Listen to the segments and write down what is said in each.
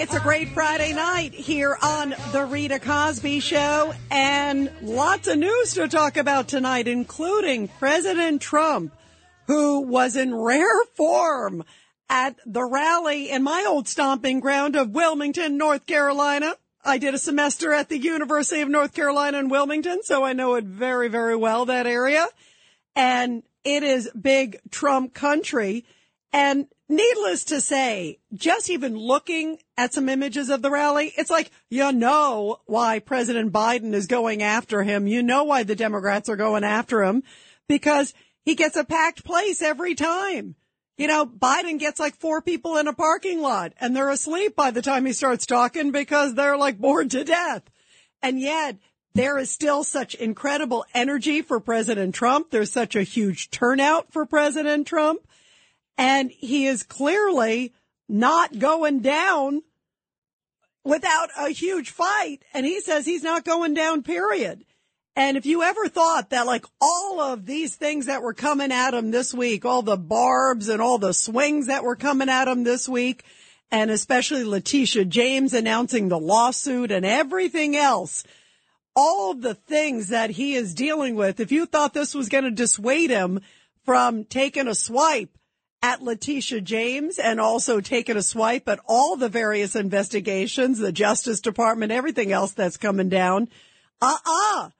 It's a great Friday night here on The Rita Cosby Show, and lots of news to talk about tonight, including President Trump, who was in rare form at the rally in my old stomping ground of Wilmington, North Carolina. I did a semester at the University of North Carolina in Wilmington, so I know it very, very well, that area. And it is big Trump country. And needless to say, just even looking at some images of the rally, it's like, you know why President Biden is going after him. You know why the Democrats are going after him because he gets a packed place every time. You know, Biden gets like four people in a parking lot and they're asleep by the time he starts talking because they're like bored to death. And yet there is still such incredible energy for President Trump. There's such a huge turnout for President Trump. And he is clearly not going down without a huge fight. And he says he's not going down, period. And if you ever thought that like all of these things that were coming at him this week, all the barbs and all the swings that were coming at him this week, and especially Letitia James announcing the lawsuit and everything else, all of the things that he is dealing with, if you thought this was going to dissuade him from taking a swipe at Letitia James and also taking a swipe at all the various investigations, the Justice Department, everything else that's coming down. Uh-uh.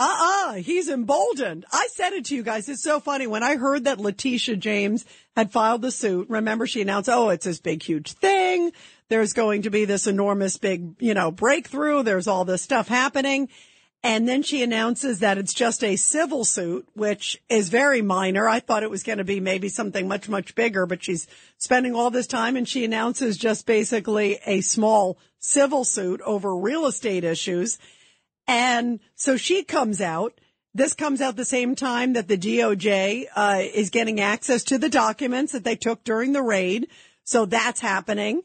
Uh-uh. He's emboldened. I said it to you guys. It's so funny. When I heard that Letitia James had filed the suit, remember she announced, oh, it's this big, huge thing. There's going to be this enormous big, you know, breakthrough. There's all this stuff happening. And then she announces that it's just a civil suit, which is very minor. I thought it was going to be maybe something much, much bigger, but she's spending all this time and she announces just basically a small civil suit over real estate issues. And so she comes out. This comes out the same time that the DOJ uh, is getting access to the documents that they took during the raid. So that's happening.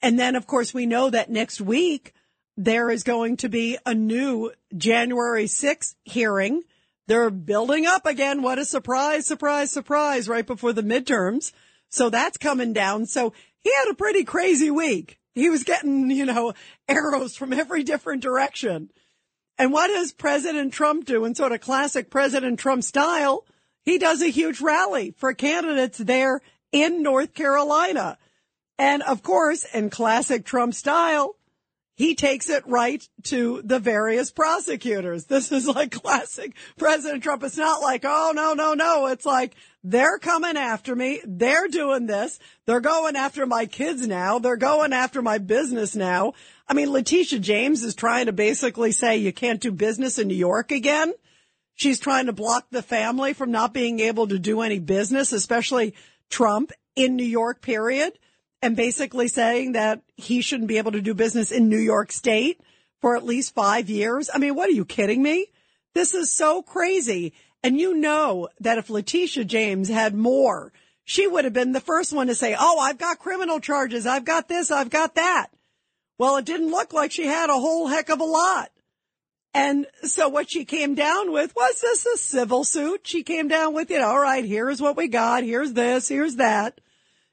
And then, of course, we know that next week there is going to be a new January 6th hearing. They're building up again. What a surprise, surprise, surprise right before the midterms. So that's coming down. So he had a pretty crazy week. He was getting, you know, arrows from every different direction. And what does President Trump do in sort of classic President Trump style? He does a huge rally for candidates there in North Carolina. And of course, in classic Trump style, he takes it right to the various prosecutors. This is like classic President Trump. It's not like, oh, no, no, no. It's like, they're coming after me. They're doing this. They're going after my kids now. They're going after my business now. I mean, Letitia James is trying to basically say you can't do business in New York again. She's trying to block the family from not being able to do any business, especially Trump in New York, period and basically saying that he shouldn't be able to do business in New York State for at least five years. I mean, what are you kidding me? This is so crazy. And you know that if Letitia James had more, she would have been the first one to say, Oh, I've got criminal charges. I've got this. I've got that. Well, it didn't look like she had a whole heck of a lot. And so what she came down with was this a civil suit? She came down with, know, all right, here's what we got. Here's this. Here's that.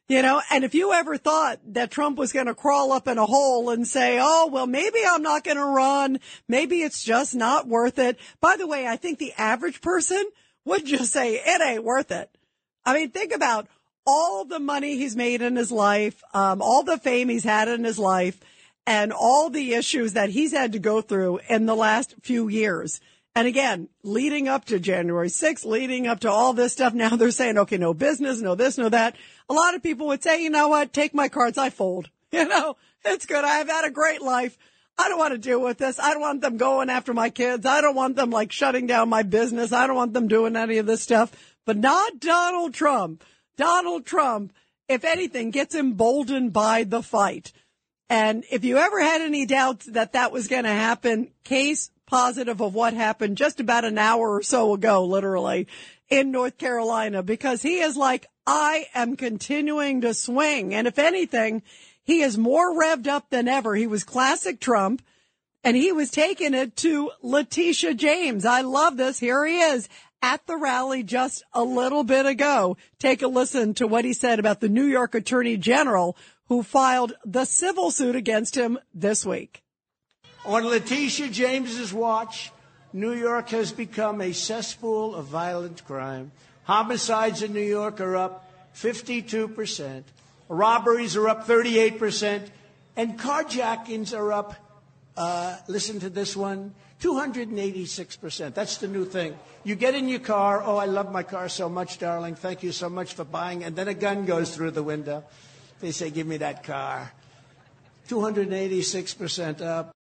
You know, and if you ever thought that Trump was going to crawl up in a hole and say, oh, well, maybe I'm not going to run. Maybe it's just not worth it. By the way, I think the average person would just say it ain't worth it. I mean, think about all the money he's made in his life, um, all the fame he's had in his life and all the issues that he's had to go through in the last few years. And again, leading up to January 6th, leading up to all this stuff, now they're saying, okay, no business, no this, no that. A lot of people would say, you know what? Take my cards. I fold. You know, it's good. I've had a great life. I don't want to deal with this. I don't want them going after my kids. I don't want them like shutting down my business. I don't want them doing any of this stuff, but not Donald Trump. Donald Trump, if anything, gets emboldened by the fight. And if you ever had any doubts that that was going to happen, case positive of what happened just about an hour or so ago, literally in North Carolina because he is like, I am continuing to swing. And if anything, he is more revved up than ever. He was classic Trump and he was taking it to Letitia James. I love this. Here he is at the rally just a little bit ago. Take a listen to what he said about the New York Attorney General who filed the civil suit against him this week. On Letitia James's watch, New York has become a cesspool of violent crime. Homicides in New York are up 52%. Robberies are up 38%. And carjackings are up, uh, listen to this one, 286%. That's the new thing. You get in your car, oh, I love my car so much, darling. Thank you so much for buying. And then a gun goes through the window. They say, give me that car. 286% up.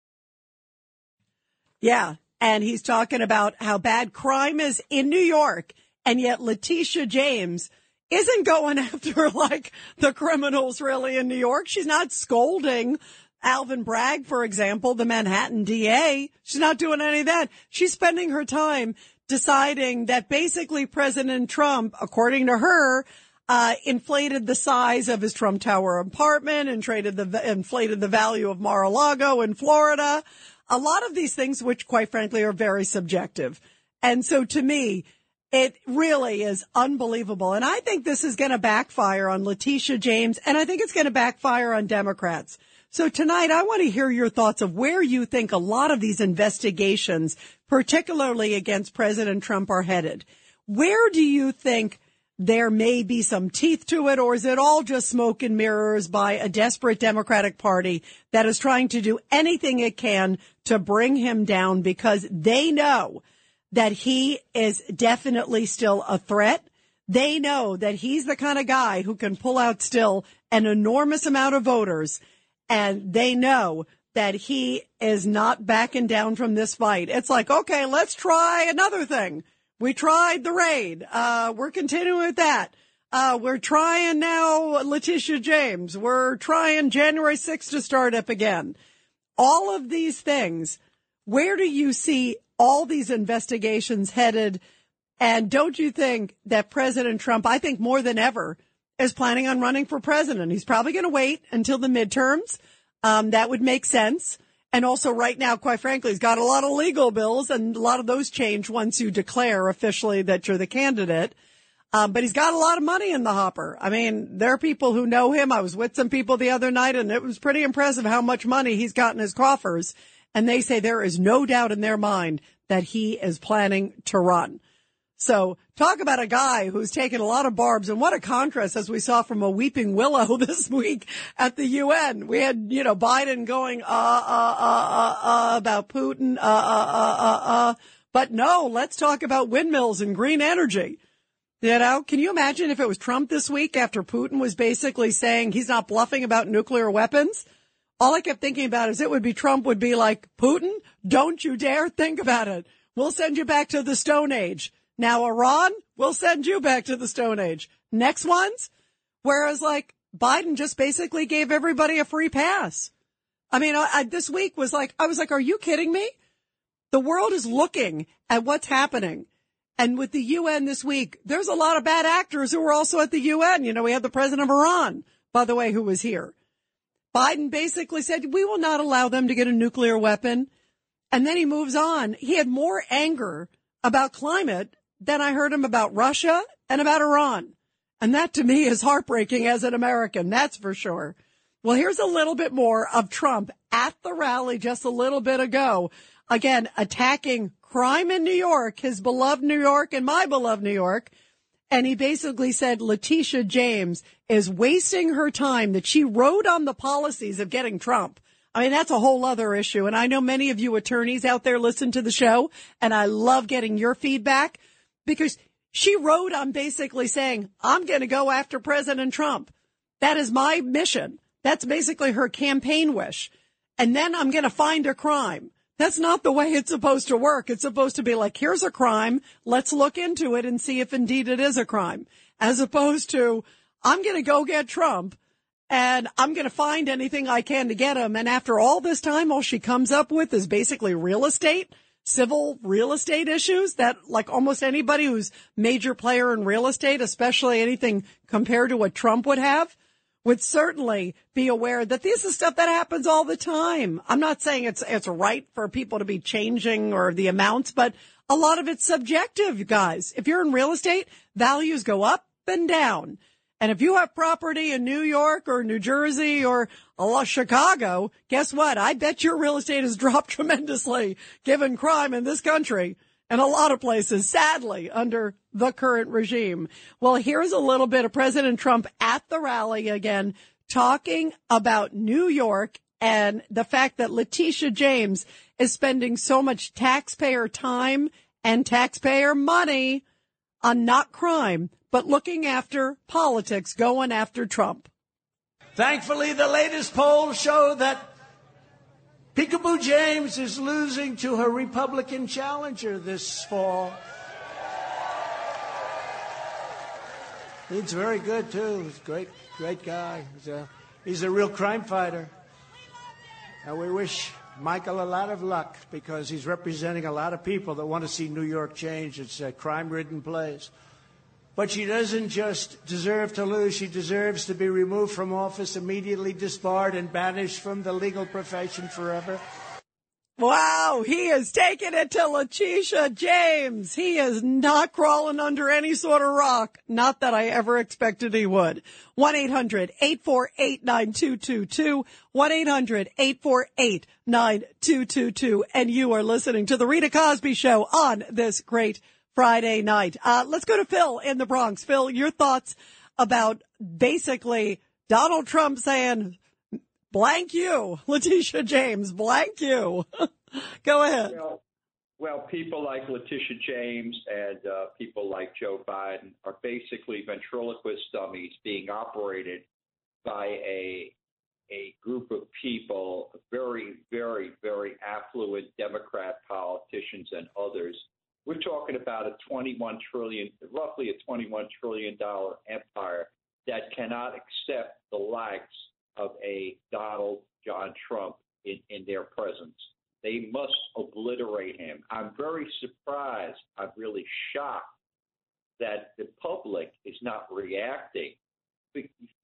Yeah. And he's talking about how bad crime is in New York. And yet Letitia James isn't going after like the criminals really in New York. She's not scolding Alvin Bragg, for example, the Manhattan DA. She's not doing any of that. She's spending her time deciding that basically President Trump, according to her, uh, inflated the size of his Trump Tower apartment and traded the, inflated the value of Mar-a-Lago in Florida. A lot of these things, which quite frankly are very subjective. And so to me, it really is unbelievable. And I think this is going to backfire on Letitia James and I think it's going to backfire on Democrats. So tonight I want to hear your thoughts of where you think a lot of these investigations, particularly against President Trump are headed. Where do you think there may be some teeth to it, or is it all just smoke and mirrors by a desperate Democratic Party that is trying to do anything it can to bring him down because they know that he is definitely still a threat. They know that he's the kind of guy who can pull out still an enormous amount of voters, and they know that he is not backing down from this fight. It's like, okay, let's try another thing. We tried the raid. Uh, we're continuing with that. Uh, we're trying now Letitia James. We're trying January 6th to start up again. All of these things. Where do you see all these investigations headed? And don't you think that President Trump, I think more than ever, is planning on running for president? He's probably going to wait until the midterms. Um, that would make sense. And also right now, quite frankly, he's got a lot of legal bills and a lot of those change once you declare officially that you're the candidate. Um, but he's got a lot of money in the hopper. I mean, there are people who know him. I was with some people the other night and it was pretty impressive how much money he's got in his coffers. And they say there is no doubt in their mind that he is planning to run. So talk about a guy who's taken a lot of barbs and what a contrast as we saw from a weeping willow this week at the UN. We had, you know, Biden going, uh, uh, uh, uh, uh, about Putin, uh, uh, uh, uh, uh. But no, let's talk about windmills and green energy. You know, can you imagine if it was Trump this week after Putin was basically saying he's not bluffing about nuclear weapons? All I kept thinking about is it would be Trump would be like, Putin, don't you dare think about it. We'll send you back to the Stone Age. Now, Iran, we'll send you back to the Stone Age. Next ones. Whereas like Biden just basically gave everybody a free pass. I mean, I, I, this week was like, I was like, are you kidding me? The world is looking at what's happening. And with the UN this week, there's a lot of bad actors who were also at the UN. You know, we had the president of Iran, by the way, who was here. Biden basically said, we will not allow them to get a nuclear weapon. And then he moves on. He had more anger about climate than I heard him about Russia and about Iran. And that to me is heartbreaking as an American. That's for sure. Well, here's a little bit more of Trump at the rally just a little bit ago. Again, attacking crime in New York, his beloved New York and my beloved New York. And he basically said Letitia James is wasting her time that she wrote on the policies of getting Trump. I mean, that's a whole other issue. And I know many of you attorneys out there listen to the show and I love getting your feedback because she wrote on basically saying, I'm going to go after President Trump. That is my mission. That's basically her campaign wish. And then I'm going to find a crime. That's not the way it's supposed to work. It's supposed to be like, here's a crime. Let's look into it and see if indeed it is a crime. As opposed to, I'm going to go get Trump and I'm going to find anything I can to get him. And after all this time, all she comes up with is basically real estate civil real estate issues that like almost anybody who's major player in real estate, especially anything compared to what Trump would have, would certainly be aware that this is stuff that happens all the time. I'm not saying it's, it's right for people to be changing or the amounts, but a lot of it's subjective, guys. If you're in real estate, values go up and down. And if you have property in New York or New Jersey or uh, Chicago, guess what? I bet your real estate has dropped tremendously given crime in this country and a lot of places, sadly, under the current regime. Well, here's a little bit of President Trump at the rally again, talking about New York and the fact that Letitia James is spending so much taxpayer time and taxpayer money on not crime, but looking after politics, going after Trump. Thankfully, the latest polls show that Peekaboo James is losing to her Republican challenger this fall. He's very good too. He's a great, great guy. He's a, he's a real crime fighter. And we wish Michael a lot of luck because he's representing a lot of people that want to see New York change. It's a crime ridden place. But she doesn't just deserve to lose, she deserves to be removed from office, immediately disbarred, and banished from the legal profession forever. Wow, he is taking it to Letitia James. He is not crawling under any sort of rock. Not that I ever expected he would. 1-800-848-9222. 1-800-848-9222. And you are listening to the Rita Cosby Show on this great Friday night. Uh, let's go to Phil in the Bronx. Phil, your thoughts about basically Donald Trump saying, blank you, Letitia James, blank you. go ahead. Well, well, people like Letitia James and uh, people like Joe Biden are basically ventriloquist dummies being operated by a a group of people, very, very, very affluent Democrat politicians and others we're talking about a 21 trillion, roughly a 21 trillion dollar empire that cannot accept the likes of a Donald John Trump in, in their presence. They must obliterate him. I'm very surprised. I'm really shocked that the public is not reacting.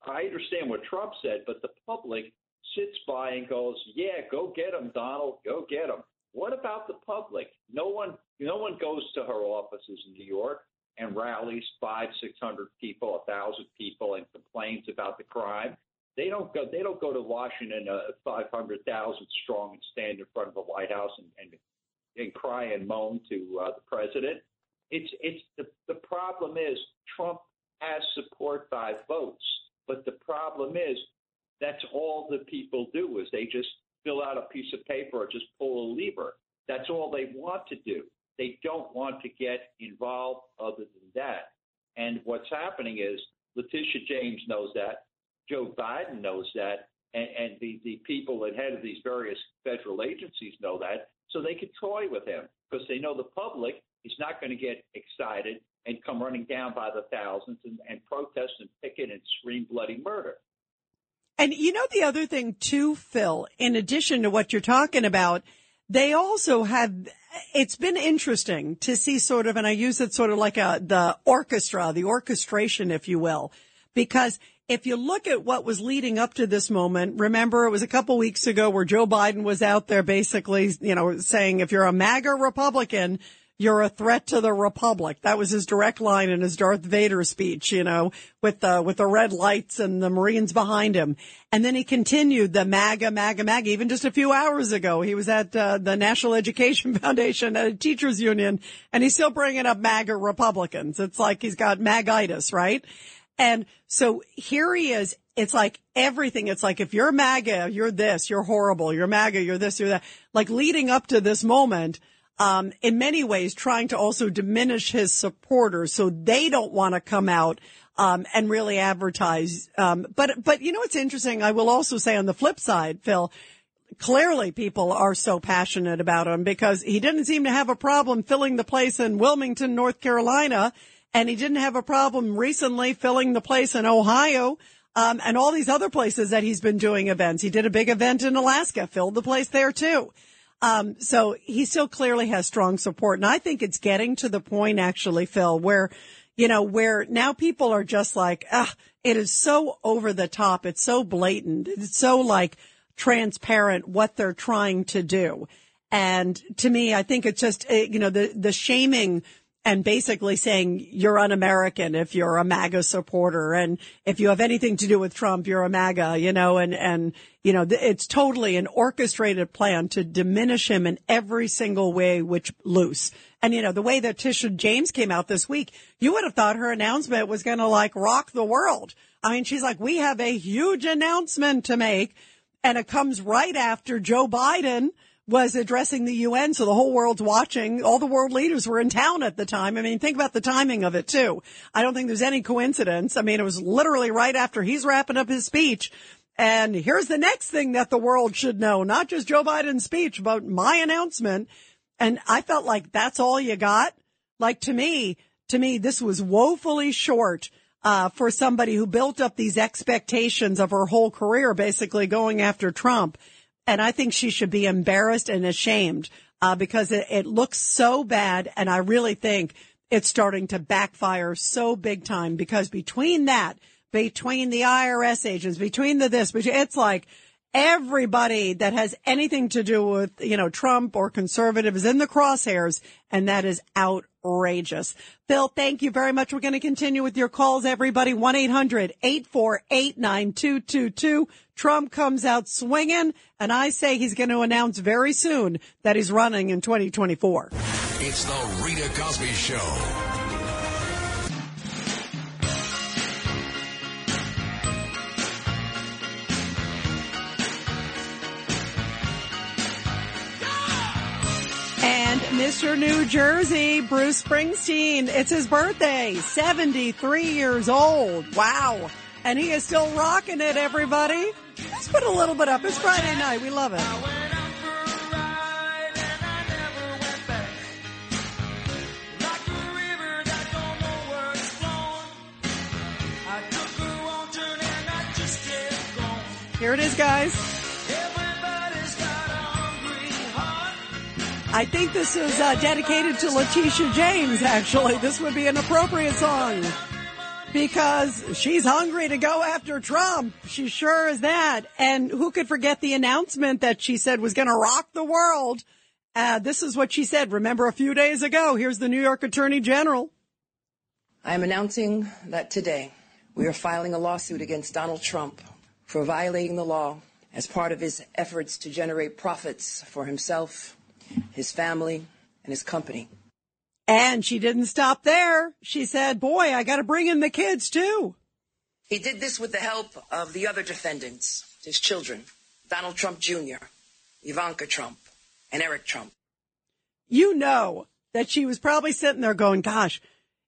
I understand what Trump said, but the public sits by and goes, "Yeah, go get him, Donald. Go get him." What about the public? No one, no one goes to her offices in New York and rallies five, six hundred people, a thousand people, and complains about the crime. They don't go. They don't go to Washington, uh, five hundred thousand strong, and stand in front of the White House and and, and cry and moan to uh, the president. It's it's the the problem is Trump has support by votes, but the problem is that's all the people do is they just fill out a piece of paper or just pull a lever. That's all they want to do. They don't want to get involved other than that. And what's happening is Letitia James knows that, Joe Biden knows that, and, and the, the people at head of these various federal agencies know that, so they can toy with him because they know the public is not going to get excited and come running down by the thousands and, and protest and picket and scream bloody murder. And you know, the other thing too, Phil, in addition to what you're talking about, they also have, it's been interesting to see sort of, and I use it sort of like a, the orchestra, the orchestration, if you will, because if you look at what was leading up to this moment, remember it was a couple weeks ago where Joe Biden was out there basically, you know, saying if you're a MAGA Republican, you're a threat to the republic. That was his direct line in his Darth Vader speech, you know, with the, with the red lights and the Marines behind him. And then he continued the MAGA, MAGA, MAGA. Even just a few hours ago, he was at uh, the National Education Foundation at a teachers union and he's still bringing up MAGA Republicans. It's like he's got MAGitis, right? And so here he is. It's like everything. It's like if you're MAGA, you're this, you're horrible. You're MAGA, you're this, you're that. Like leading up to this moment, um, in many ways trying to also diminish his supporters so they don't want to come out um, and really advertise. Um, but but you know what's interesting? I will also say on the flip side, Phil. Clearly, people are so passionate about him because he didn't seem to have a problem filling the place in Wilmington, North Carolina, and he didn't have a problem recently filling the place in Ohio. Um, and all these other places that he's been doing events. He did a big event in Alaska, filled the place there too. Um, so he still clearly has strong support. And I think it's getting to the point actually, Phil, where, you know, where now people are just like, ah, it is so over the top. It's so blatant. It's so like transparent what they're trying to do. And to me, I think it's just, eh, you know, the, the shaming and basically saying you're un-American if you're a MAGA supporter. And if you have anything to do with Trump, you're a MAGA, you know, and, and, you know, it's totally an orchestrated plan to diminish him in every single way which loose. And, you know, the way that Tisha James came out this week, you would have thought her announcement was going to like rock the world. I mean, she's like, we have a huge announcement to make. And it comes right after Joe Biden was addressing the UN, so the whole world's watching. All the world leaders were in town at the time. I mean, think about the timing of it too. I don't think there's any coincidence. I mean, it was literally right after he's wrapping up his speech. And here's the next thing that the world should know, not just Joe Biden's speech, but my announcement. And I felt like that's all you got. Like to me, to me, this was woefully short. Uh, for somebody who built up these expectations of her whole career, basically going after Trump. And I think she should be embarrassed and ashamed uh, because it, it looks so bad. And I really think it's starting to backfire so big time because between that, between the IRS agents, between the this, between, it's like everybody that has anything to do with, you know, Trump or conservatives in the crosshairs. And that is outrageous. Phil, thank you very much. We're going to continue with your calls, everybody. 1-800-848-9222. Trump comes out swinging and I say he's going to announce very soon that he's running in 2024. It's the Rita Cosby Show. Mr. New Jersey, Bruce Springsteen, it's his birthday, 73 years old. Wow. And he is still rocking it, everybody. Let's put a little bit up. It's Friday night. We love it. Here it is, guys. I think this is uh, dedicated to Letitia James, actually. This would be an appropriate song because she's hungry to go after Trump. She sure is that. And who could forget the announcement that she said was going to rock the world? Uh, this is what she said. Remember a few days ago. Here's the New York Attorney General. I am announcing that today we are filing a lawsuit against Donald Trump for violating the law as part of his efforts to generate profits for himself his family, and his company. And she didn't stop there. She said, boy, I got to bring in the kids too. He did this with the help of the other defendants, his children, Donald Trump Jr., Ivanka Trump, and Eric Trump. You know that she was probably sitting there going, gosh,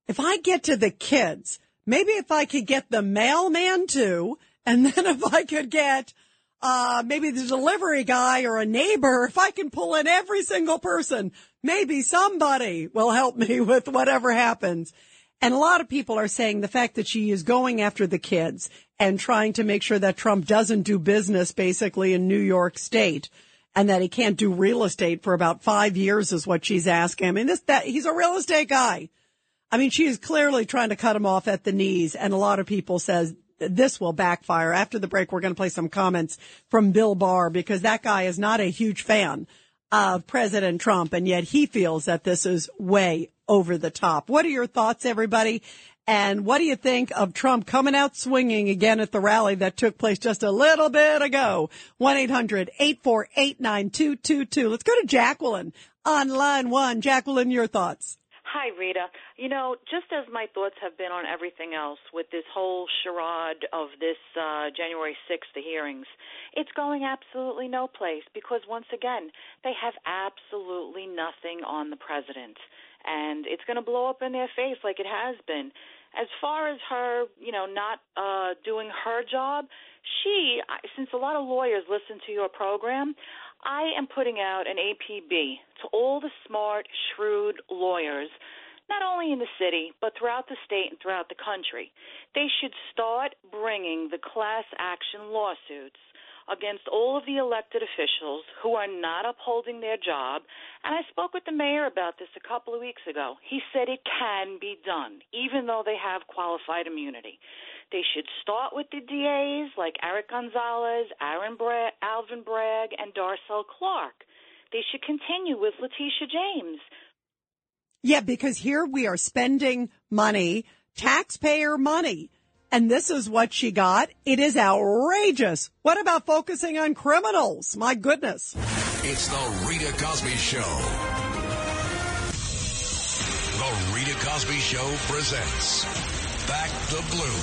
if I get to the kids, maybe if I could get the mailman too, and then if I could get uh, maybe the delivery guy or a neighbor, if I can pull in every single person, maybe somebody will help me with whatever happens. And a lot of people are saying the fact that she is going after the kids and trying to make sure that Trump doesn't do business basically in New York state and that he can't do real estate for about five years is what she's asking. I mean, this, that, he's a real estate guy. I mean, she is clearly trying to cut him off at the knees. And a lot of people says this will backfire. After the break, we're going to play some comments from Bill Barr because that guy is not a huge fan of President Trump, and yet he feels that this is way over the top. What are your thoughts, everybody? And what do you think of Trump coming out swinging again at the rally that took place just a little bit ago? 1-800-848-9222. Let's go to Jacqueline on line one. Jacqueline, your thoughts. Hi, Rita. You know, just as my thoughts have been on everything else with this whole charade of this uh, January 6th, the hearings, it's going absolutely no place because, once again, they have absolutely nothing on the president. And it's going to blow up in their face like it has been. As far as her, you know, not uh, doing her job, she, since a lot of lawyers listen to your program, I am putting out an APB to all the smart, shrewd lawyers, not only in the city, but throughout the state and throughout the country. They should start bringing the class action lawsuits against all of the elected officials who are not upholding their job. And I spoke with the mayor about this a couple of weeks ago. He said it can be done, even though they have qualified immunity. They should start with the DAs like Eric Gonzalez, Aaron Bra- Alvin Bragg, and Darcel Clark. They should continue with Letitia James. Yeah, because here we are spending money, taxpayer money. And this is what she got. It is outrageous. What about focusing on criminals? My goodness. It's the Rita Cosby Show. The Rita Cosby Show presents Back the Blue.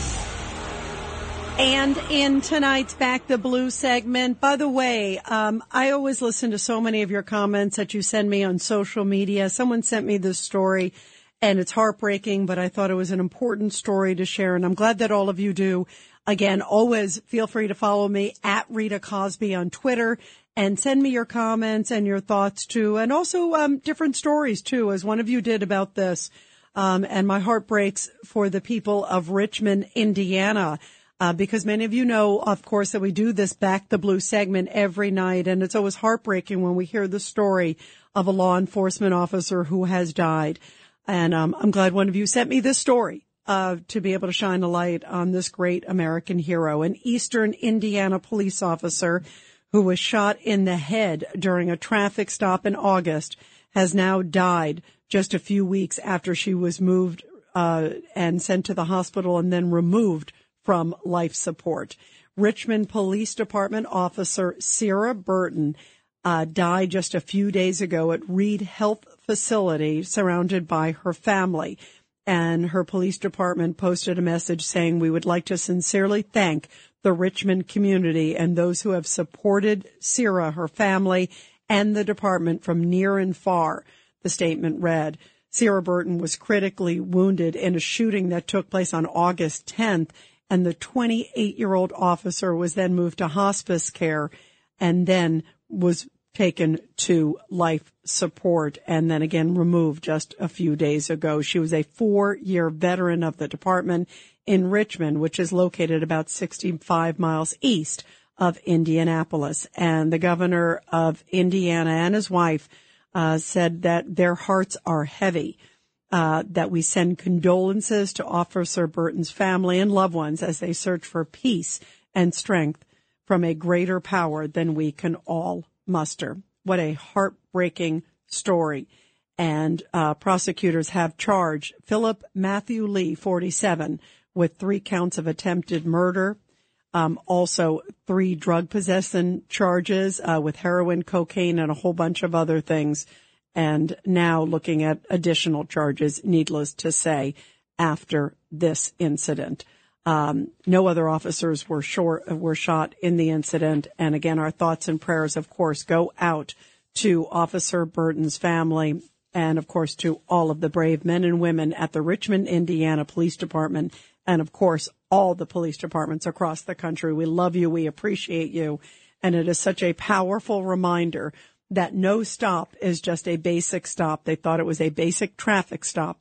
And in tonight's Back the Blue segment, by the way, um, I always listen to so many of your comments that you send me on social media. Someone sent me this story and it's heartbreaking, but I thought it was an important story to share. And I'm glad that all of you do. Again, always feel free to follow me at Rita Cosby on Twitter and send me your comments and your thoughts too. And also, um, different stories too, as one of you did about this. Um, and my heart breaks for the people of Richmond, Indiana uh, because many of you know, of course, that we do this back the blue segment every night. And it's always heartbreaking when we hear the story of a law enforcement officer who has died. And um, I'm glad one of you sent me this story uh, to be able to shine a light on this great American hero, an Eastern Indiana police officer who was shot in the head during a traffic stop in August, has now died just a few weeks after she was moved uh, and sent to the hospital and then removed from life support. Richmond Police Department officer Sarah Burton uh, died just a few days ago at Reid Health Facility, surrounded by her family. And her police department posted a message saying, "We would like to sincerely thank the Richmond community and those who have supported Sarah, her family, and the department from near and far." The statement read. Sarah Burton was critically wounded in a shooting that took place on August 10th and the 28 year old officer was then moved to hospice care and then was taken to life support and then again removed just a few days ago. She was a four year veteran of the department in Richmond, which is located about 65 miles east of Indianapolis. And the governor of Indiana and his wife uh, said that their hearts are heavy uh, that we send condolences to Officer Burton's family and loved ones as they search for peace and strength from a greater power than we can all muster. What a heartbreaking story. And uh, prosecutors have charged Philip Matthew Lee, 47, with three counts of attempted murder. Um, also, three drug possession charges uh, with heroin, cocaine, and a whole bunch of other things and now looking at additional charges, needless to say, after this incident. Um, no other officers were short, were shot in the incident. And again, our thoughts and prayers, of course, go out to Officer Burton's family and of course to all of the brave men and women at the Richmond, Indiana Police Department. And of course, all the police departments across the country. We love you. We appreciate you. And it is such a powerful reminder that no stop is just a basic stop. They thought it was a basic traffic stop.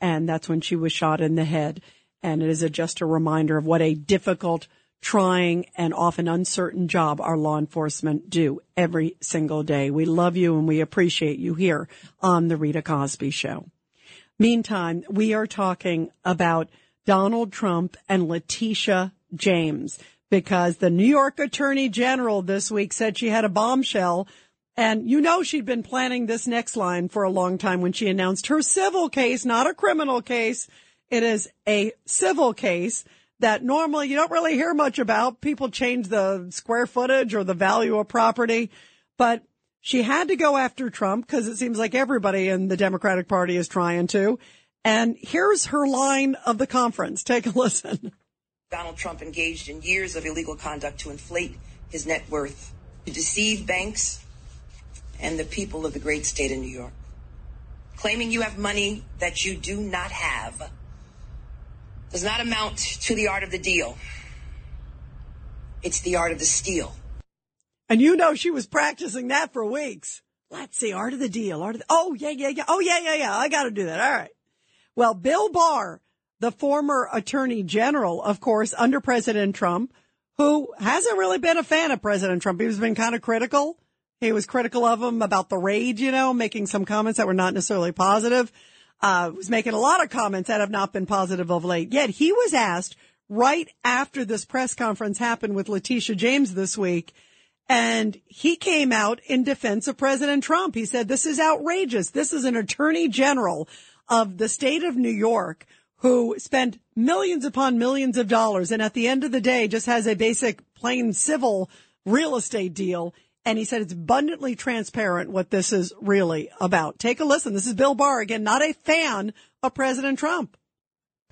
And that's when she was shot in the head. And it is a, just a reminder of what a difficult, trying, and often uncertain job our law enforcement do every single day. We love you and we appreciate you here on the Rita Cosby Show. Meantime, we are talking about Donald Trump and Letitia James because the New York Attorney General this week said she had a bombshell and you know she'd been planning this next line for a long time when she announced her civil case, not a criminal case. It is a civil case that normally you don't really hear much about. People change the square footage or the value of property, but she had to go after Trump because it seems like everybody in the Democratic Party is trying to. And here's her line of the conference. Take a listen. Donald Trump engaged in years of illegal conduct to inflate his net worth, to deceive banks, and the people of the great state of New York. Claiming you have money that you do not have does not amount to the art of the deal. It's the art of the steal. And you know she was practicing that for weeks. Let's see, art of the deal. Art of the, oh, yeah, yeah, yeah. Oh, yeah, yeah, yeah. I got to do that. All right. Well, Bill Barr, the former attorney general, of course, under President Trump, who hasn't really been a fan of President Trump. He's been kind of critical. He was critical of him about the raid, you know, making some comments that were not necessarily positive. Uh, was making a lot of comments that have not been positive of late. Yet he was asked right after this press conference happened with Letitia James this week. And he came out in defense of President Trump. He said, this is outrageous. This is an attorney general of the state of New York who spent millions upon millions of dollars and at the end of the day just has a basic plain civil real estate deal. And he said it's abundantly transparent what this is really about. Take a listen. This is Bill Barr again, not a fan of President Trump.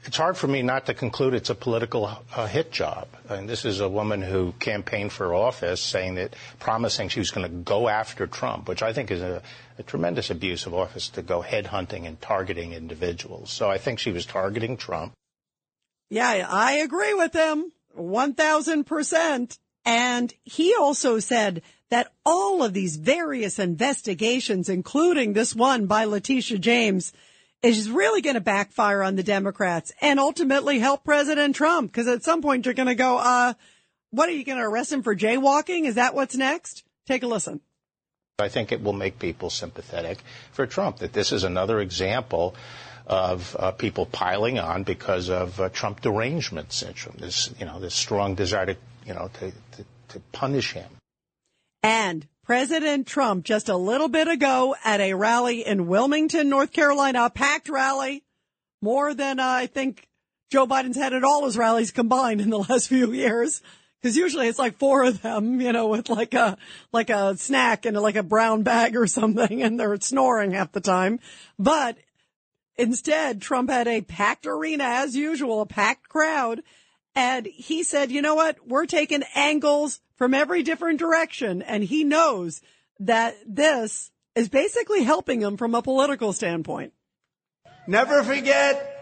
It's hard for me not to conclude it's a political uh, hit job. And this is a woman who campaigned for office saying that, promising she was going to go after Trump, which I think is a, a tremendous abuse of office to go headhunting and targeting individuals. So I think she was targeting Trump. Yeah, I agree with him 1000%. And he also said that all of these various investigations, including this one by Letitia James, is really going to backfire on the Democrats and ultimately help President Trump. Because at some point you're going to go, uh, what are you going to arrest him for jaywalking? Is that what's next? Take a listen. I think it will make people sympathetic for Trump, that this is another example of uh, people piling on because of uh, Trump derangement syndrome, this, you know, this strong desire to, you know, to, to, to punish him. And President Trump just a little bit ago at a rally in Wilmington, North Carolina, a packed rally, more than uh, I think Joe Biden's had at all his rallies combined in the last few years. Cause usually it's like four of them, you know, with like a, like a snack and like a brown bag or something and they're snoring half the time. But instead, Trump had a packed arena as usual, a packed crowd. And he said, you know what? We're taking angles from every different direction. And he knows that this is basically helping him from a political standpoint. Never forget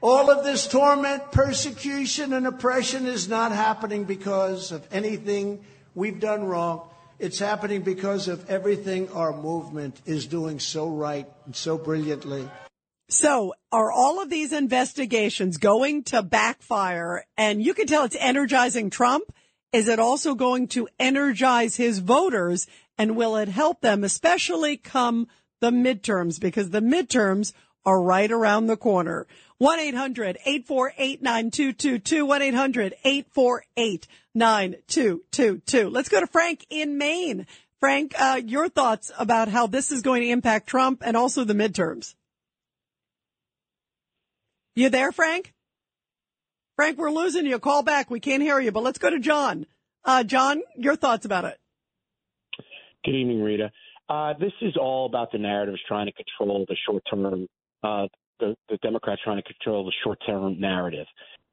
all of this torment, persecution, and oppression is not happening because of anything we've done wrong. It's happening because of everything our movement is doing so right and so brilliantly. So are all of these investigations going to backfire? And you can tell it's energizing Trump is it also going to energize his voters and will it help them, especially come the midterms? Because the midterms are right around the corner. 1-800-848-9222, 1-800-848-9222. Let's go to Frank in Maine. Frank, uh, your thoughts about how this is going to impact Trump and also the midterms. You there, Frank? Frank, we're losing you. Call back. We can't hear you, but let's go to John. Uh, John, your thoughts about it? Good evening, Rita. Uh, this is all about the narratives trying to control the short term, uh, the, the Democrats trying to control the short term narrative.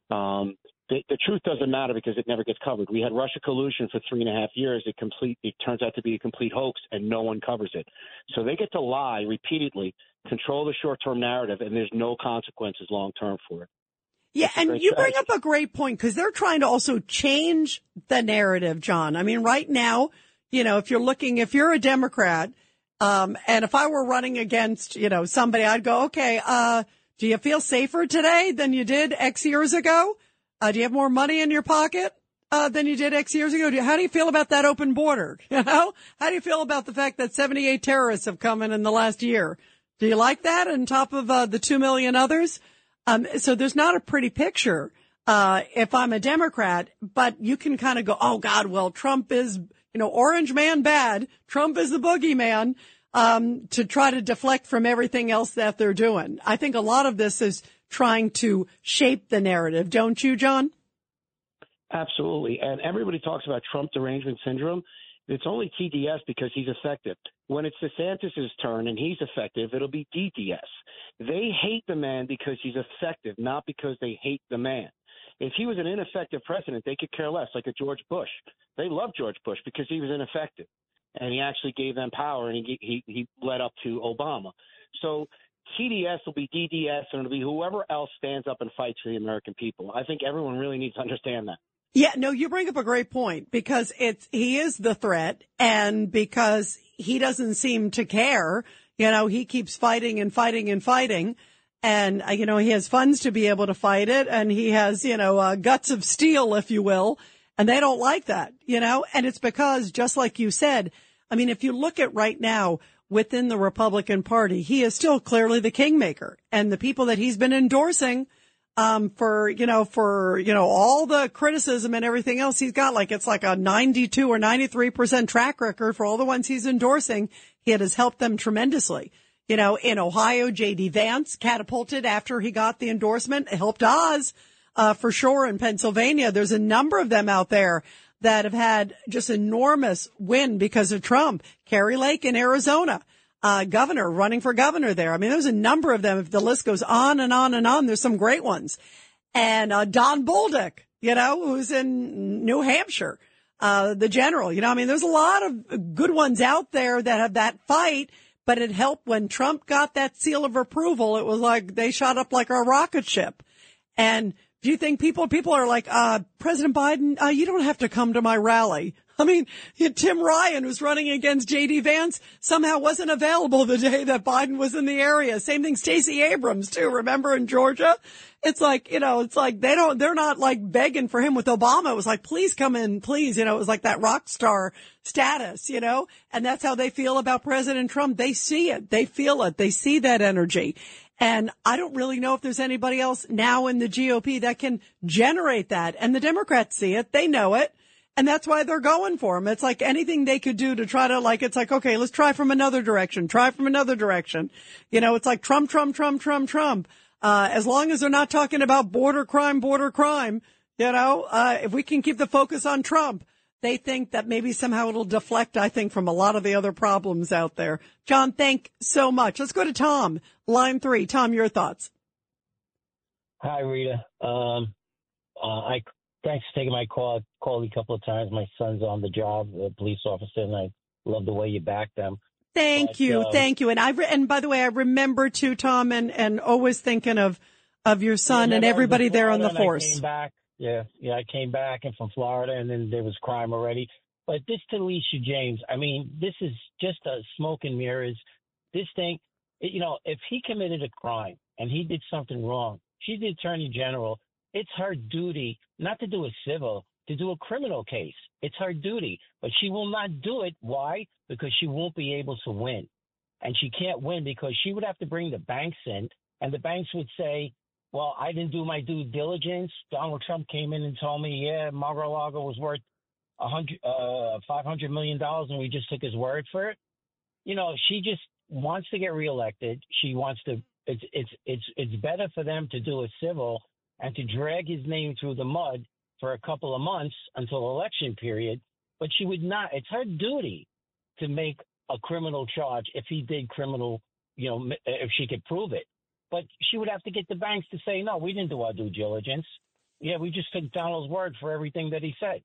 Um, the, the, truth doesn't matter because it never gets covered. We had Russia collusion for three and a half years. It complete it turns out to be a complete hoax, and no one covers it. So they get to lie repeatedly, control the short term narrative, and there's no consequences long term for it. Yeah, and you bring up a great point because they're trying to also change the narrative, John. I mean, right now, you know, if you're looking, if you're a Democrat, um, and if I were running against, you know, somebody, I'd go, okay, uh, do you feel safer today than you did X years ago? Uh, do you have more money in your pocket? Uh, than you did X years ago. How do you feel about that open border? You know, how do you feel about the fact that 78 terrorists have come in in the last year? Do you like that on top of uh, the 2 million others? Um, so there's not a pretty picture, uh, if I'm a Democrat, but you can kind of go, oh God, well, Trump is, you know, orange man bad. Trump is the boogeyman, um, to try to deflect from everything else that they're doing. I think a lot of this is trying to shape the narrative, don't you, John? Absolutely. And everybody talks about Trump derangement syndrome. It's only TDS because he's effective. When it's DeSantis' turn and he's effective, it'll be DDS. They hate the man because he's effective, not because they hate the man. If he was an ineffective president, they could care less, like a George Bush. They love George Bush because he was ineffective, and he actually gave them power, and he he, he led up to Obama. So TDS will be DDS, and it'll be whoever else stands up and fights for the American people. I think everyone really needs to understand that. Yeah, no, you bring up a great point because it's, he is the threat and because he doesn't seem to care, you know, he keeps fighting and fighting and fighting. And, uh, you know, he has funds to be able to fight it and he has, you know, uh, guts of steel, if you will. And they don't like that, you know, and it's because just like you said, I mean, if you look at right now within the Republican Party, he is still clearly the kingmaker and the people that he's been endorsing um, for, you know, for, you know, all the criticism and everything else he's got, like it's like a 92 or 93% track record for all the ones he's endorsing. He has helped them tremendously. You know, in Ohio, J.D. Vance catapulted after he got the endorsement, it helped Oz, uh, for sure in Pennsylvania. There's a number of them out there that have had just enormous win because of Trump. Kari Lake in Arizona uh, governor running for governor there. I mean, there's a number of them. If the list goes on and on and on, there's some great ones. And, uh, Don Bolduc, you know, who's in New Hampshire, uh, the general, you know, I mean, there's a lot of good ones out there that have that fight, but it helped when Trump got that seal of approval. It was like they shot up like a rocket ship. And do you think people, people are like, uh, President Biden, uh, you don't have to come to my rally. I mean, Tim Ryan, who's running against J.D. Vance, somehow wasn't available the day that Biden was in the area. Same thing, Stacey Abrams too. Remember in Georgia? It's like, you know, it's like they don't, they're not like begging for him with Obama. It was like, please come in, please. You know, it was like that rock star status, you know, and that's how they feel about President Trump. They see it. They feel it. They see that energy. And I don't really know if there's anybody else now in the GOP that can generate that. And the Democrats see it. They know it. And that's why they're going for him. It's like anything they could do to try to like, it's like, okay, let's try from another direction, try from another direction. You know, it's like Trump, Trump, Trump, Trump, Trump. Uh, as long as they're not talking about border crime, border crime, you know, uh, if we can keep the focus on Trump, they think that maybe somehow it'll deflect, I think, from a lot of the other problems out there. John, thank so much. Let's go to Tom, line three. Tom, your thoughts. Hi, Rita. Um, uh, I thanks for taking my call. I called you a couple of times. My son's on the job, a police officer, and I love the way you back them. Thank But, you, um, thank you. And I re- and by the way, I remember too, Tom, and and always thinking of of your son and then I was in everybody there on the and I force. came back. Yeah, yeah, I came back and from Florida, and then there was crime already. But this to Letitia James, I mean, this is just a smoke and mirrors. This thing, you know, if he committed a crime and he did something wrong, she's the attorney general. It's her duty not to do a civil, to do a criminal case. It's her duty, but she will not do it. Why? Because she won't be able to win. And she can't win because she would have to bring the banks in, and the banks would say, well, I didn't do my due diligence. Donald Trump came in and told me, yeah, Mar-a-Lago was worth a hundred, uh, five hundred million dollars, and we just took his word for it. You know, she just wants to get reelected. She wants to. It's it's it's it's better for them to do a civil and to drag his name through the mud for a couple of months until election period. But she would not. It's her duty to make a criminal charge if he did criminal. You know, if she could prove it. But she would have to get the banks to say, no, we didn't do our due diligence. Yeah, we just took Donald's word for everything that he said.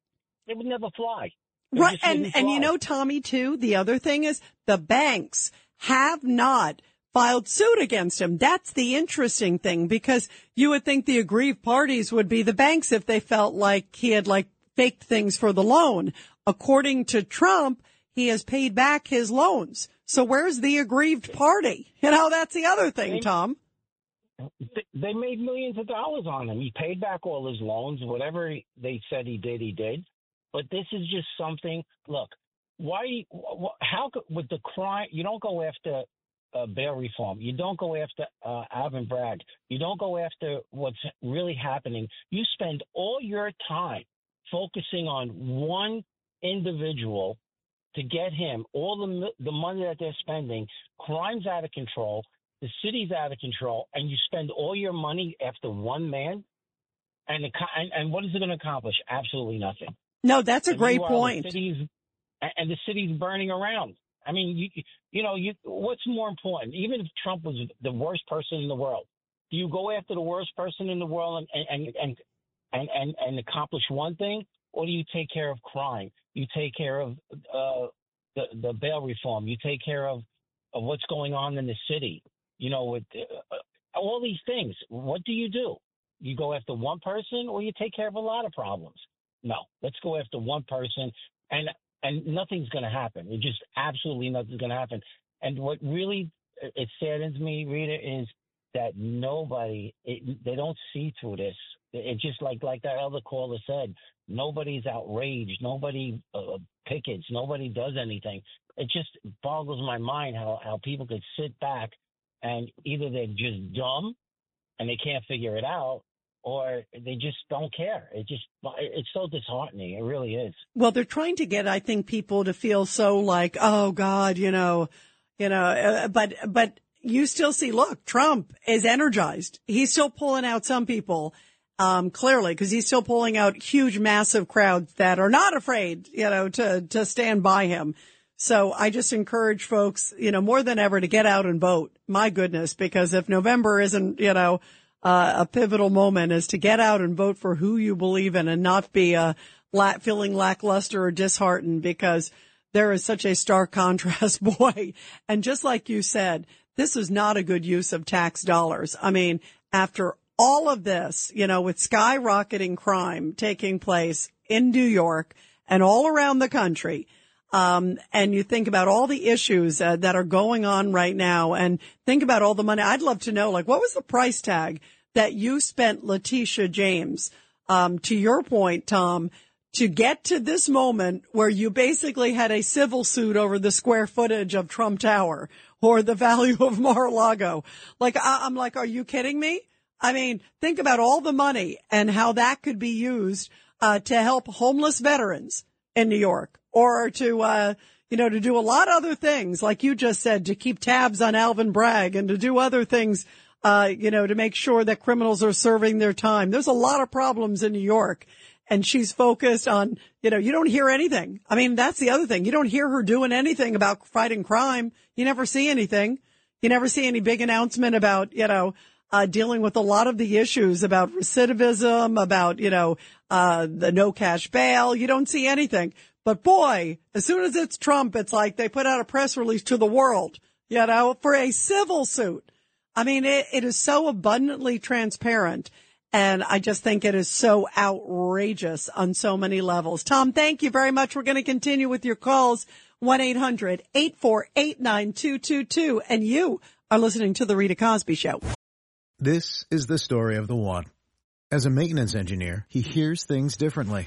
It would never fly. It Right. And, wouldn't and you know, Tommy, too, the other thing is the banks have not filed suit against him. That's the interesting thing because you would think the aggrieved parties would be the banks if they felt like he had like faked things for the loan. According to Trump, he has paid back his loans. So where's the aggrieved party? You know, that's the other thing, Tom. Th- they made millions of dollars on him. He paid back all his loans, whatever they said he did, he did. But this is just something. Look, why? How could with the crime? You don't go after uh, bail reform. You don't go after uh, Alvin Bragg. You don't go after what's really happening. You spend all your time focusing on one individual to get him all the the money that they're spending. Crime's out of control. The city's out of control, and you spend all your money after one man. And the, and, and what is it going to accomplish? Absolutely nothing. No, that's a And great meanwhile, the point. city's- and and the city's burning around. I mean, you you know, you what's more important? Even if Trump was the worst person in the world, do you go after the worst person in the world and and and and and, and accomplish one thing, or do you take care of crime? You take care of uh, the the bail reform. You take care of of what's going on in the city. You know, with uh, all these things. What do you do? You go after one person, or you take care of a lot of problems. No, let's go after one person, and and nothing's going to happen. It just absolutely nothing's going to happen. And what really it saddens me, Rita, is that nobody, it, they don't see through this. It's just like like that other caller said. Nobody's outraged. Nobody uh, pickets. Nobody does anything. It just boggles my mind how how people could sit back and either they're just dumb and they can't figure it out, or they just don't care. It just it's so disheartening. It really is. Well, they're trying to get, I think, people to feel so like, oh God, you know, you know, uh, but but you still see, look, Trump is energized. He's still pulling out some people um, clearly, because he's still pulling out huge, massive crowds that are not afraid, you know, to, to stand by him. So I just encourage folks, you know, more than ever to get out and vote. My goodness, because if November isn't, you know, uh, a pivotal moment is to get out and vote for who you believe in and not be, uh, feeling lackluster or disheartened because there is such a stark contrast, boy. And just like you said, this is not a good use of tax dollars. I mean, after all of this, you know, with skyrocketing crime taking place in New York and all around the country, um, and you think about all the issues uh, that are going on right now and think about all the money. I'd love to know, like, what was the price tag that you spent, Letitia James, um, to your point, Tom, to get to this moment where you basically had a civil suit over the square footage of Trump Tower or the value of Mar-a-Lago. Like, I- I'm like, are you kidding me? I mean, think about all the money and how that could be used uh, to help homeless veterans in New York or to, uh, you know, to do a lot of other things, like you just said, to keep tabs on Alvin Bragg and to do other things, uh, you know, to make sure that criminals are serving their time. There's a lot of problems in New York and she's focused on, you know, you don't hear anything. I mean, that's the other thing. You don't hear her doing anything about fighting crime. You never see anything. You never see any big announcement about, you know, uh, dealing with a lot of the issues about recidivism, about, you know, uh, the no cash bail. You don't see anything. But boy, as soon as it's Trump, it's like they put out a press release to the world, you know, for a civil suit. I mean, it, it is so abundantly transparent. And I just think it is so outrageous on so many levels. Tom, thank you very much. We're going to continue with your calls. 1-800-848-9222. And you are listening to the Rita Cosby Show. This is the story of the one. As a maintenance engineer, he hears things differently.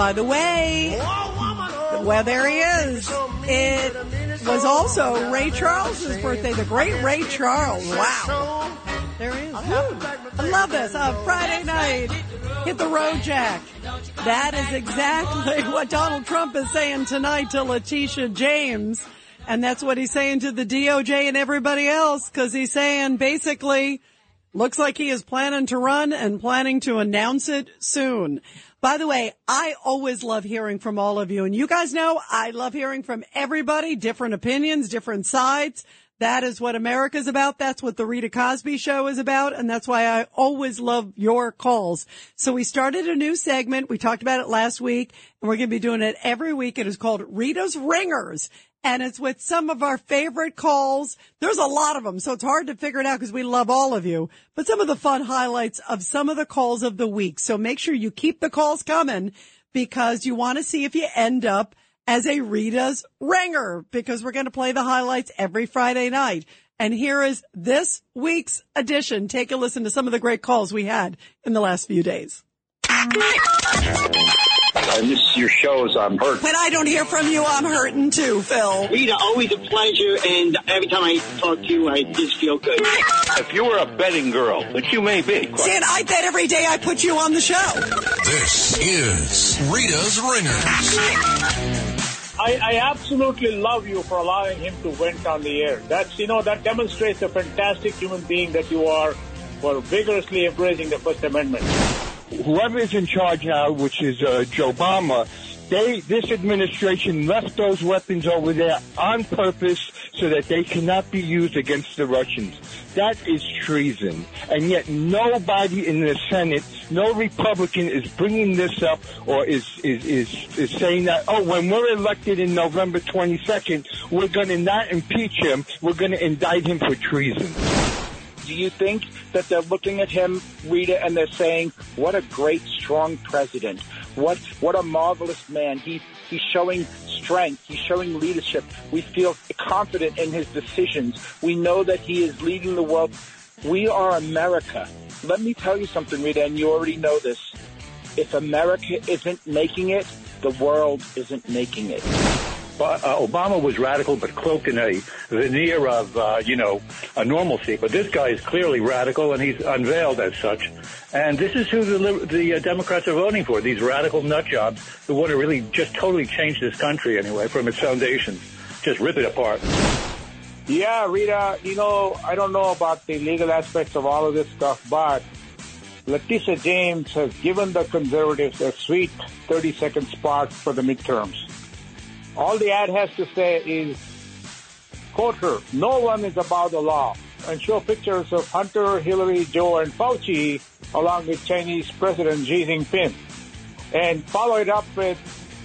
By the way, well, there he is. It was also Ray Charles's birthday, the great Ray Charles. Wow. There he is. I love this. Uh, Friday night, hit the road, Jack. That is exactly what Donald Trump is saying tonight to Letitia James. And that's what he's saying to the DOJ and everybody else, because he's saying basically, looks like he is planning to run and planning to announce it soon. By the way, I always love hearing from all of you. And you guys know I love hearing from everybody, different opinions, different sides. That is what America's about. That's what the Rita Cosby show is about. And that's why I always love your calls. So we started a new segment. We talked about it last week and we're going to be doing it every week. It is called Rita's Ringers and it's with some of our favorite calls. There's a lot of them, so it's hard to figure it out because we love all of you. But some of the fun highlights of some of the calls of the week. So make sure you keep the calls coming because you want to see if you end up as a Rita's ringer because we're going to play the highlights every Friday night. And here is this week's edition. Take a listen to some of the great calls we had in the last few days. I miss your shows. I'm hurt. When I don't hear from you, I'm hurting too, Phil. Rita, always a pleasure, and every time I talk to you, I just feel good. if you were a betting girl, which you may be, See, and I bet every day I put you on the show. This is Rita's Ringers. I, I absolutely love you for allowing him to vent on the air. That's, you know, that demonstrates the fantastic human being that you are for vigorously embracing the First Amendment. Whoever is in charge now, which is uh, Joe Obama, they this administration left those weapons over there on purpose so that they cannot be used against the Russians. That is treason, and yet nobody in the Senate, no Republican, is bringing this up or is is is, is saying that. Oh, when we're elected in November 22nd, we're going to not impeach him. We're going to indict him for treason. Do you think that they're looking at him, Rita, and they're saying, "What a great, strong president! What what a marvelous man! He he's showing strength. He's showing leadership. We feel confident in his decisions. We know that he is leading the world. We are America. Let me tell you something, Rita, and you already know this. If America isn't making it, the world isn't making it." Uh, Obama was radical, but cloaked in a veneer of, uh, you know, a normalcy. But this guy is clearly radical, and he's unveiled as such. And this is who the, the uh, Democrats are voting for, these radical nut jobs who want to really just totally change this country anyway from its foundations, just rip it apart. Yeah, Rita, you know, I don't know about the legal aspects of all of this stuff, but Letitia James has given the conservatives a sweet 30 second spot for the midterms. All the ad has to say is, quote her, no one is above the law, and show pictures of Hunter, Hillary, Joe, and Fauci, along with Chinese President Xi Jinping. And follow it up with,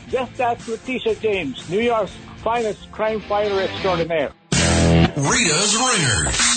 just ask Letitia James, New York's finest crime fighter extraordinaire. Rita's Ringers.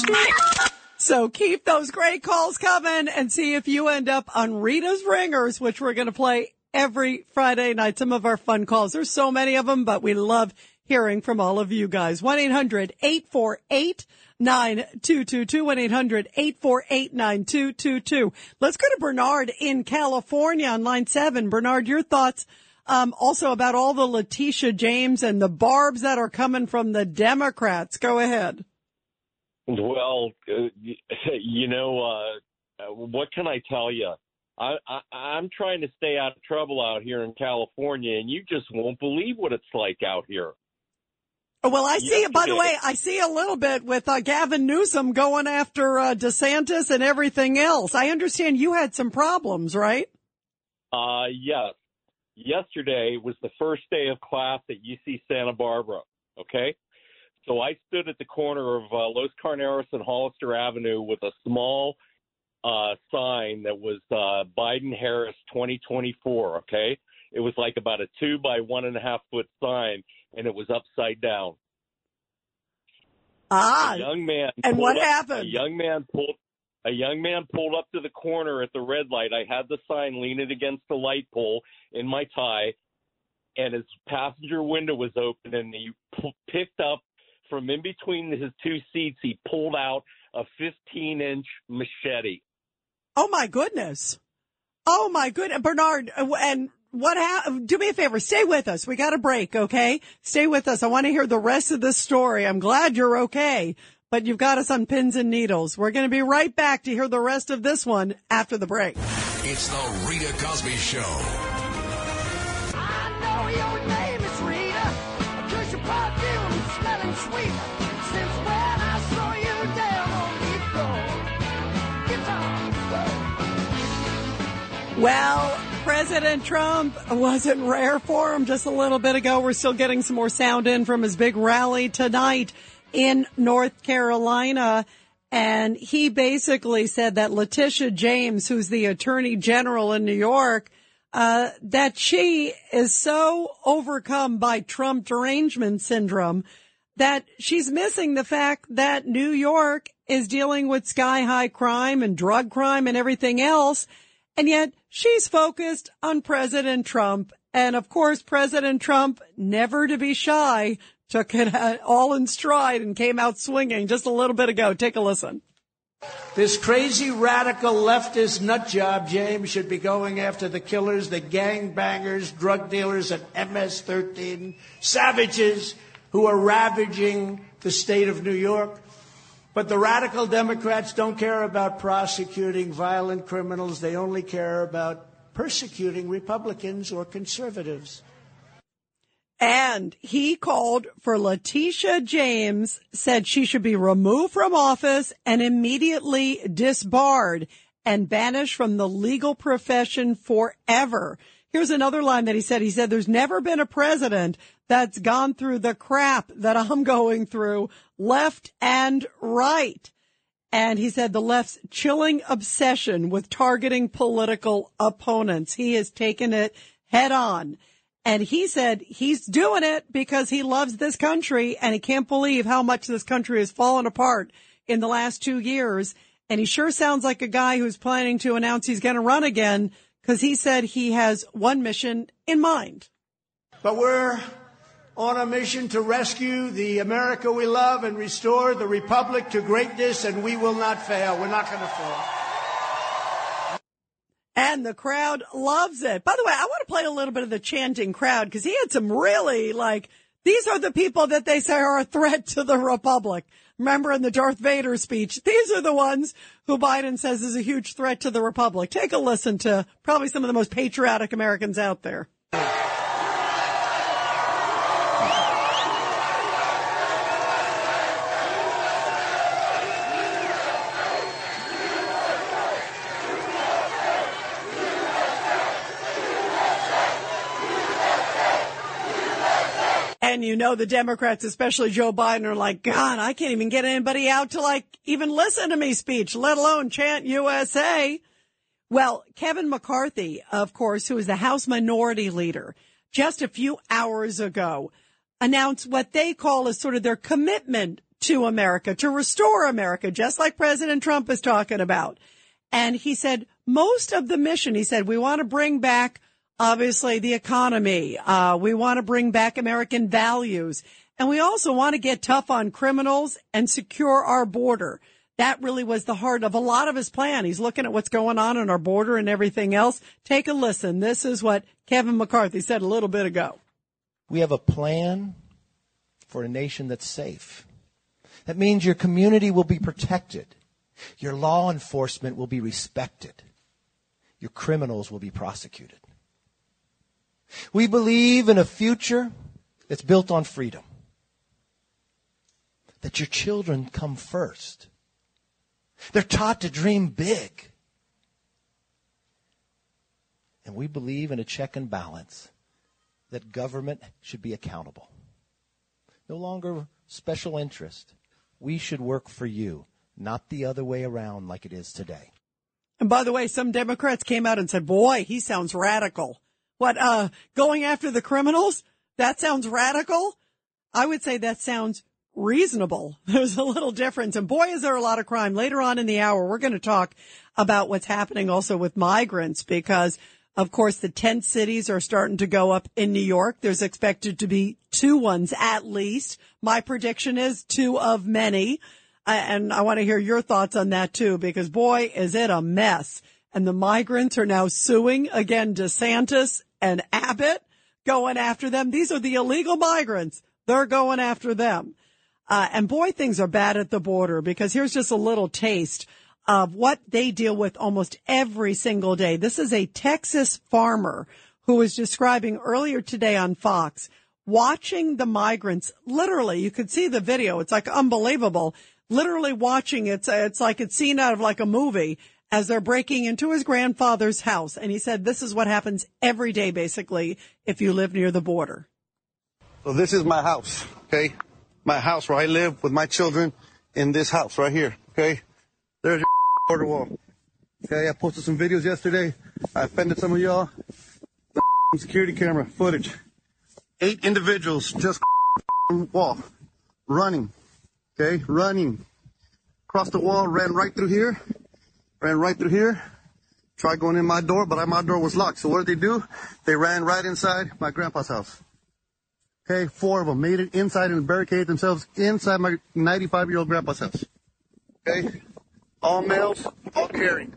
So keep those great calls coming and see if you end up on Rita's Ringers, which we're going to play every Friday night. Some of our fun calls. There's so many of them, but we love hearing from all of you guys. 1-800-848 9222 1-800-848 9222. Let's go to Bernard in California on line seven. Bernard, your thoughts um, also about all the Letitia James and the barbs that are coming from the Democrats. Go ahead. Well, uh, you know, uh, uh, what can I tell you? I, I, I'm trying to stay out of trouble out here in California, and you just won't believe what it's like out here. Well, I see it. By the way, I see a little bit with uh, Gavin Newsom going after uh, DeSantis and everything else. I understand you had some problems, right? Uh, yes. Yesterday was the first day of class at UC Santa Barbara. Okay. So I stood at the corner of uh, Los Carneros and Hollister Avenue with a small uh, sign that was uh, Biden Harris 2024. Okay. It was like about a two by one and a half foot sign, and it was upside down. Ah, a young man. and what up- happened? A young man pulled. A young man pulled up to the corner at the red light. I had the sign leaning against the light pole in my tie, and his passenger window was open, and he p- picked up from in between his two seats. He pulled out a 15-inch machete. Oh my goodness. Oh my goodness, Bernard. uh, And what happened? Do me a favor. Stay with us. We got a break. Okay. Stay with us. I want to hear the rest of this story. I'm glad you're okay, but you've got us on pins and needles. We're going to be right back to hear the rest of this one after the break. It's the Rita Cosby Show. I know your name is Rita, 'cause your perfume smelling sweet. Since when I saw you down Well, President Trump wasn't rare for him just a little bit ago. We're still getting some more sound in from his big rally tonight in North Carolina. And he basically said that Letitia James, who's the attorney general in New York, uh, that she is so overcome by Trump derangement syndrome that she's missing the fact that New York is dealing with sky high crime and drug crime and everything else. And yet she's focused on President Trump. And of course, President Trump, never to be shy, took it all in stride and came out swinging just a little bit ago. Take a listen. This crazy radical leftist nut job, James, should be going after the killers, the gangbangers, drug dealers and MS-13, savages who are ravaging the state of New York. But the radical Democrats don't care about prosecuting violent criminals. They only care about persecuting Republicans or conservatives. And he called for Letitia James, said she should be removed from office and immediately disbarred and banished from the legal profession forever. Here's another line that he said. He said, there's never been a president that's gone through the crap that I'm going through left and right. And he said the left's chilling obsession with targeting political opponents. He has taken it head on. And he said he's doing it because he loves this country and he can't believe how much this country has fallen apart in the last two years. And he sure sounds like a guy who's planning to announce he's going to run again because he said he has one mission in mind. But we're on a mission to rescue the America we love and restore the republic to greatness, and we will not fail. We're not going to fail. And the crowd loves it. By the way, I want to play a little bit of the chanting crowd because he had some really like, these are the people that they say are a threat to the republic. Remember in the Darth Vader speech, these are the ones who Biden says is a huge threat to the republic. Take a listen to probably some of the most patriotic Americans out there. And you know the Democrats, especially Joe Biden, are like, God, I can't even get anybody out to like even listen to me speech, let alone chant USA. Well, Kevin McCarthy, of course, who is the House Minority Leader, just a few hours ago announced what they call as sort of their commitment to America, to restore America, just like President Trump is talking about. And he said most of the mission, he said, we want to bring back obviously the economy. Uh, we want to bring back American values and we also want to get tough on criminals and secure our border. That really was the heart of a lot of his plan. He's looking at what's going on on our border and everything else. Take a listen. This is what Kevin McCarthy said a little bit ago. We have a plan for a nation that's safe. That means your community will be protected. Your law enforcement will be respected. Your criminals will be prosecuted. We believe in a future that's built on freedom. That your children come first. They're taught to dream big. And we believe in a check and balance that government should be accountable. No longer special interest. We should work for you, not the other way around like it is today. And by the way, some Democrats came out and said, boy, he sounds radical. What, uh, going after the criminals? That sounds radical. I would say that sounds reasonable. There's a little difference. And boy, is there a lot of crime. Later on in the hour, we're going to talk about what's happening also with migrants because of course the tent cities are starting to go up in New York. There's expected to be two ones at least. My prediction is two of many. And I want to hear your thoughts on that too, because boy, is it a mess. And the migrants are now suing again DeSantis and Abbott going after them. These are the illegal migrants. They're going after them. Uh, and boy, things are bad at the border because here's just a little taste of what they deal with almost every single day. This is a Texas farmer who was describing earlier today on Fox watching the migrants literally you could see the video it's like unbelievable literally watching it it's like it's scene out of like a movie as they're breaking into his grandfather's house and he said this is what happens every day basically if you live near the border so this is my house okay my house where I live with my children in this house right here. Okay, there's your border wall. Okay, I posted some videos yesterday. I offended some of y'all. The security camera footage. Eight individuals just wall running. Okay, running across the wall, ran right through here, ran right through here. Tried going in my door, but my door was locked. So what did they do? They ran right inside my grandpa's house. Okay, four of them made it inside and barricaded themselves inside my 95 year old grandpa's house. Okay, all males, all carrying.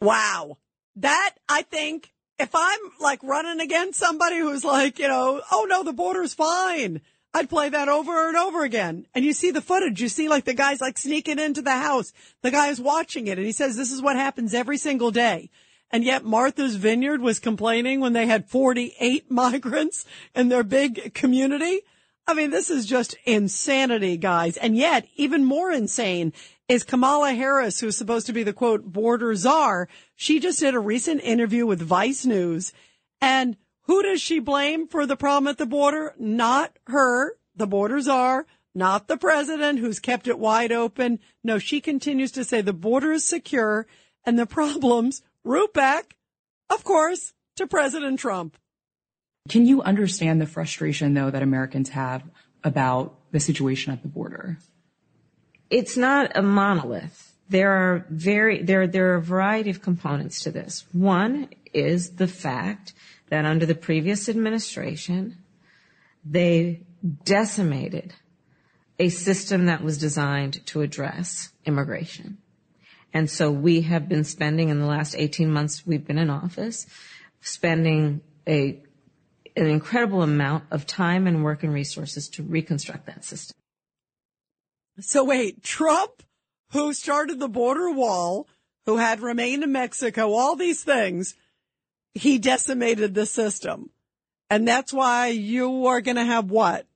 Wow. That, I think, if I'm like running against somebody who's like, you know, oh no, the border's fine. I'd play that over and over again. And you see the footage. You see like the guy's like sneaking into the house. The guy is watching it and he says this is what happens every single day. And yet Martha's Vineyard was complaining when they had 48 migrants in their big community. I mean, this is just insanity, guys. And yet even more insane is Kamala Harris, who's supposed to be the quote border czar. She just did a recent interview with Vice News and who does she blame for the problem at the border? Not her, the borders are not the president who's kept it wide open. No, she continues to say the border is secure and the problems root back, of course, to President Trump. Can you understand the frustration, though, that Americans have about the situation at the border? It's not a monolith. There are very there there are a variety of components to this. One is the fact that under the previous administration, they decimated a system that was designed to address immigration. And so we have been spending in the last 18 months we've been in office, spending a, an incredible amount of time and work and resources to reconstruct that system. So wait, Trump, who started the border wall, who had remained in Mexico, all these things, he decimated the system. And that's why you are going to have what?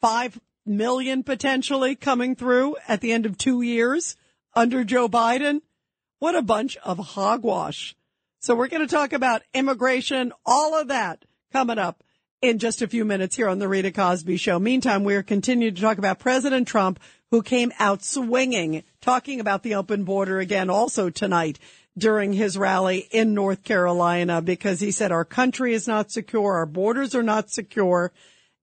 Five million potentially coming through at the end of two years under Joe Biden. What a bunch of hogwash. So we're going to talk about immigration, all of that coming up in just a few minutes here on the Rita Cosby show. Meantime, we're continuing to talk about President Trump, who came out swinging, talking about the open border again also tonight during his rally in North Carolina because he said our country is not secure, our borders are not secure.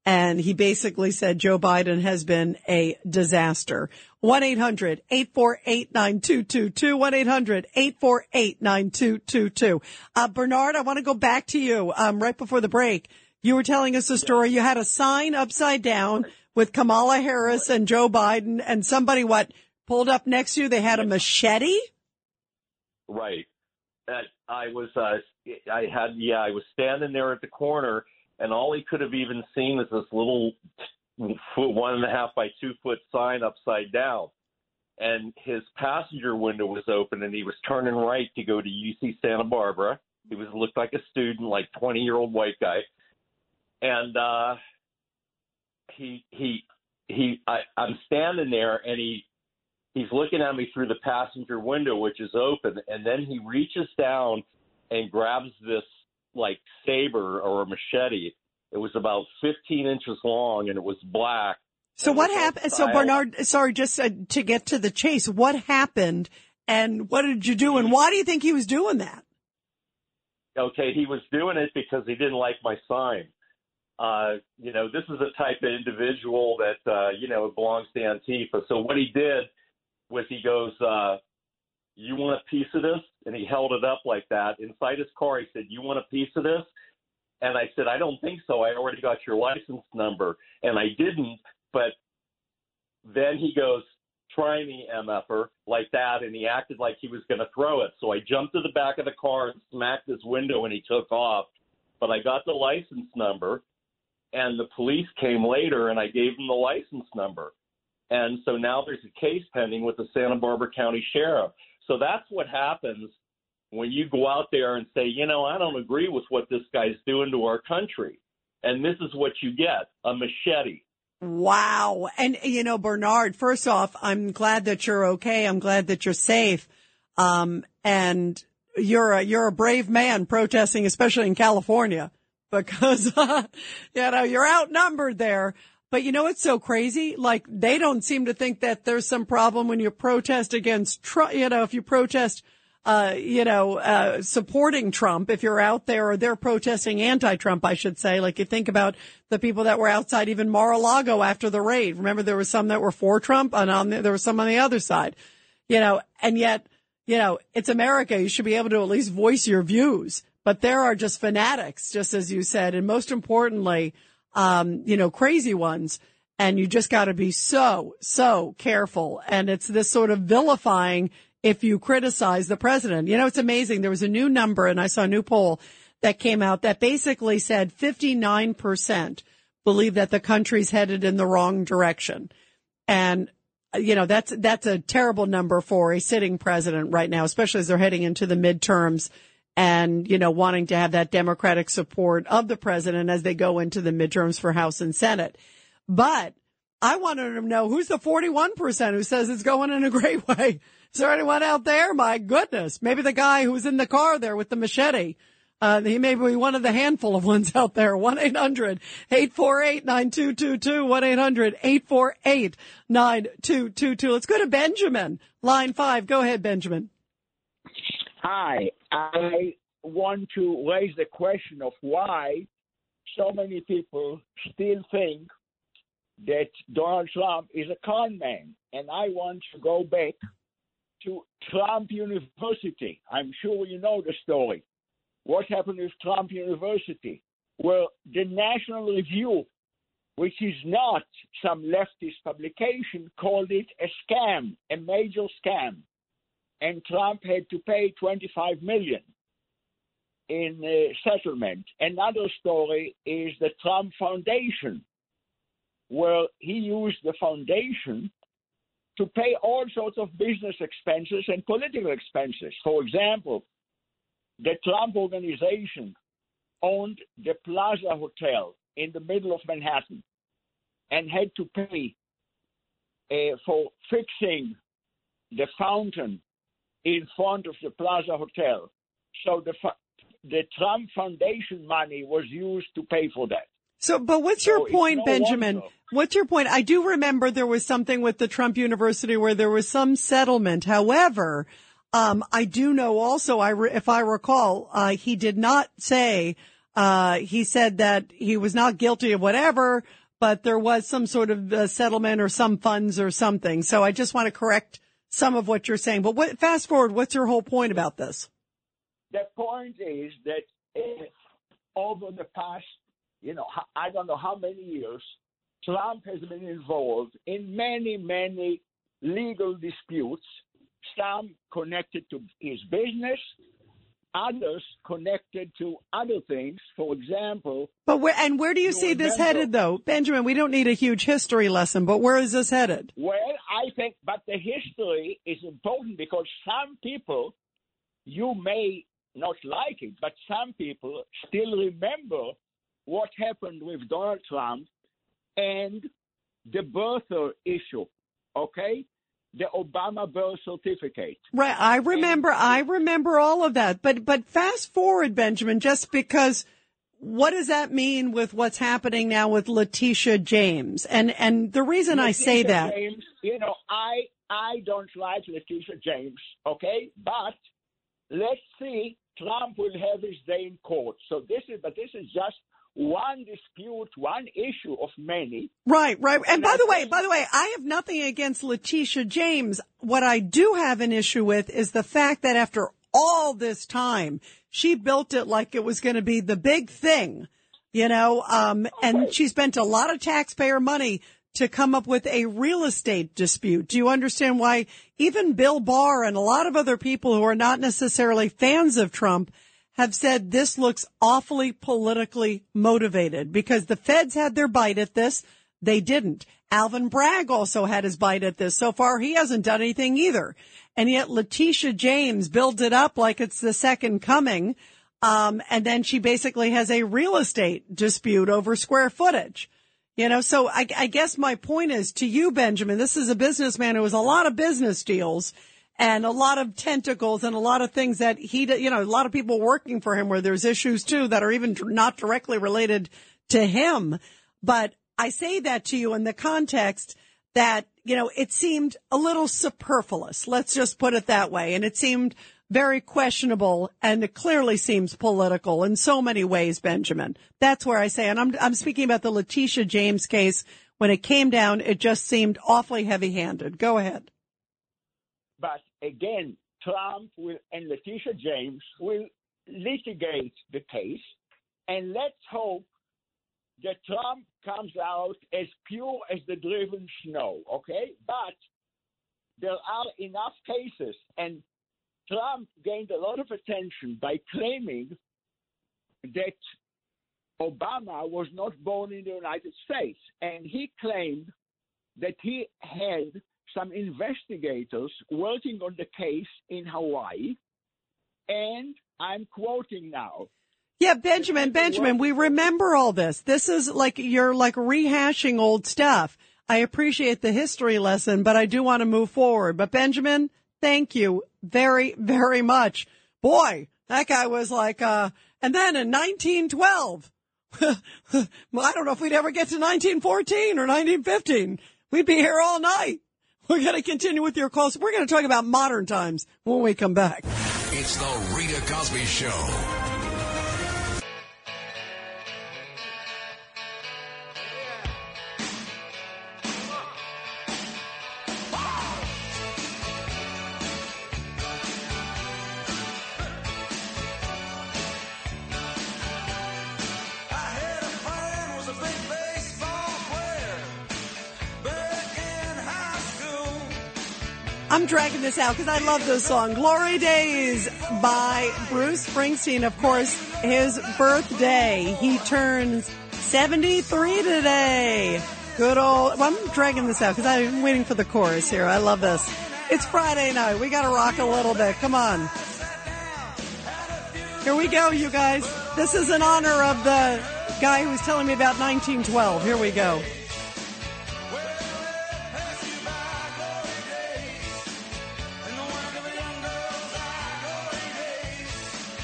And he basically said Joe Biden has been a disaster. 1-800-848-9222. 1-800-848-9222. Uh, Bernard, I want to go back to you, um, right before the break. You were telling us a story. You had a sign upside down with Kamala Harris and Joe Biden and somebody what pulled up next to you. They had a machete. Right. That I was, uh, I had, yeah, I was standing there at the corner, and all he could have even seen is this little foot, one and a half by two foot sign upside down. And his passenger window was open, and he was turning right to go to UC Santa Barbara. He was looked like a student, like twenty year old white guy, and uh, he he he. I, I'm standing there, and he he's looking at me through the passenger window, which is open, and then he reaches down and grabs this like saber or a machete. It was about 15 inches long and it was black. So what happened? So Bernard, sorry, just uh, to get to the chase, what happened and what did you do and why do you think he was doing that? Okay, he was doing it because he didn't like my sign. Uh, you know, this is a type of individual that, uh, you know, belongs to Antifa. So what he did was he goes, uh, you want a piece of this? And he held it up like that. Inside his car, he said, you want a piece of this? And I said, I don't think so. I already got your license number. And I didn't. But then he goes, try me, MFer, like that. And he acted like he was going to throw it. So I jumped to the back of the car and smacked his window and he took off. But I got the license number. And the police came later and I gave them the license number. And so now there's a case pending with the Santa Barbara County Sheriff. So that's what happens when you go out there and say, you know, I don't agree with what this guy's doing to our country. And this is what you get a machete. Wow. And, you know, Bernard, first off, I'm glad that you're okay. I'm glad that you're safe. Um, and you're a, you're a brave man protesting, especially in California, because, uh, you know, you're outnumbered there. But you know what's so crazy? Like they don't seem to think that there's some problem when you protest against Trump. You know, if you protest, uh, you know, uh, supporting Trump, if you're out there or they're protesting anti-Trump, I should say. Like you think about the people that were outside even Mar-a-Lago after the raid. Remember there were some that were for Trump and on the, there was some on the other side, you know, and yet, you know, it's America. You should be able to at least voice your views, but there are just fanatics, just as you said. And most importantly, um, you know, crazy ones. And you just got to be so, so careful. And it's this sort of vilifying if you criticize the president. You know, it's amazing. There was a new number and I saw a new poll that came out that basically said 59% believe that the country's headed in the wrong direction. And you know, that's, that's a terrible number for a sitting president right now, especially as they're heading into the midterms and, you know, wanting to have that Democratic support of the president as they go into the midterms for House and Senate. But I wanted to know who's the 41% who says it's going in a great way. Is there anyone out there? My goodness. Maybe the guy who's in the car there with the machete. Uh, he may be one of the handful of ones out there. 1-800-848-9222. 1-800-848-9222. Let's go to Benjamin. Line five. Go ahead, Benjamin. Hi. I want to raise the question of why so many people still think that Donald Trump is a con man. And I want to go back to Trump University. I'm sure you know the story. What happened with Trump University? Well, the National Review, which is not some leftist publication, called it a scam, a major scam. And Trump had to pay 25 million in uh, settlement. Another story is the Trump Foundation, where he used the foundation to pay all sorts of business expenses and political expenses. For example, the Trump organization owned the Plaza Hotel in the middle of Manhattan and had to pay uh, for fixing the fountain in front of the Plaza Hotel. So the the Trump Foundation money was used to pay for that. So, but what's your So point, no Benjamin? wonder. What's your point? I do remember there was something with the Trump University where there was some settlement. However, um, I do know also, I re- if I recall, uh, he did not say, uh, he said that he was not guilty of whatever, but there was some sort of uh, settlement or some funds or something. So I just want to correct some of what you're saying. But what, fast forward, what's your whole point about this? The point is that over the past, you know, I don't know how many years, Trump has been involved in many, many legal disputes, some connected to his business, others connected to other things. For example, But where, and where do you see this remember- headed though? Benjamin, we don't need a huge history lesson, but where is this headed? Well, I think, but the history is important because some people, you may not like it, but some people still remember what happened with Donald Trump and the birther issue, okay? The Obama birth certificate. Right. I remember, I remember all of that. But, but fast forward, Benjamin, just because what does that mean with what's happening now with Letitia James? And, and the reason I say that, James, you know, I I don't like Letitia James, okay? But let's see, Trump will have his day in court. So this is, but this is just one dispute, one issue of many. Right, right. And by the way, by the way, I have nothing against Letitia James. What I do have an issue with is the fact that after all this time, she built it like it was going to be the big thing, you know, um, and she spent a lot of taxpayer money to come up with a real estate dispute. Do you understand why even Bill Barr and a lot of other people who are not necessarily fans of Trump have said this looks awfully politically motivated because the feds had their bite at this. They didn't. Alvin Bragg also had his bite at this. So far, he hasn't done anything either. And yet Letitia James builds it up like it's the second coming. Um, and then she basically has a real estate dispute over square footage. You know, so I, I guess my point is to you, Benjamin, this is a businessman who has a lot of business deals and a lot of tentacles and a lot of things that he, you know, a lot of people working for him where there's issues too that are even not directly related to him. But I say that to you in the context that, you know, it seemed a little superfluous. Let's just put it that way. And it seemed very questionable and it clearly seems political in so many ways, Benjamin. That's where I say, and I'm, I'm speaking about the Letitia James case. When it came down, it just seemed awfully heavy handed. Go ahead. But again, Trump will, and Letitia James will litigate the case, and let's hope that Trump comes out as pure as the driven snow, okay? But there are enough cases, and Trump gained a lot of attention by claiming that Obama was not born in the United States, and he claimed that he had some investigators working on the case in Hawaii, and I'm quoting now. Yeah, Benjamin, Benjamin, we remember all this. This is like you're like rehashing old stuff. I appreciate the history lesson, but I do want to move forward. But Benjamin, thank you very, very much. Boy, that guy was like, uh, and then in 1912, I don't know if we'd ever get to 1914 or 1915. We'd be here all night. We're going to continue with your calls. We're going to talk about modern times when we come back. It's the Rita Cosby Show. I'm dragging this out because I love this song. Glory Days by Bruce Springsteen. Of course, his birthday. He turns 73 today. Good old, well, I'm dragging this out because I'm waiting for the chorus here. I love this. It's Friday night. We gotta rock a little bit. Come on. Here we go, you guys. This is in honor of the guy who was telling me about 1912. Here we go.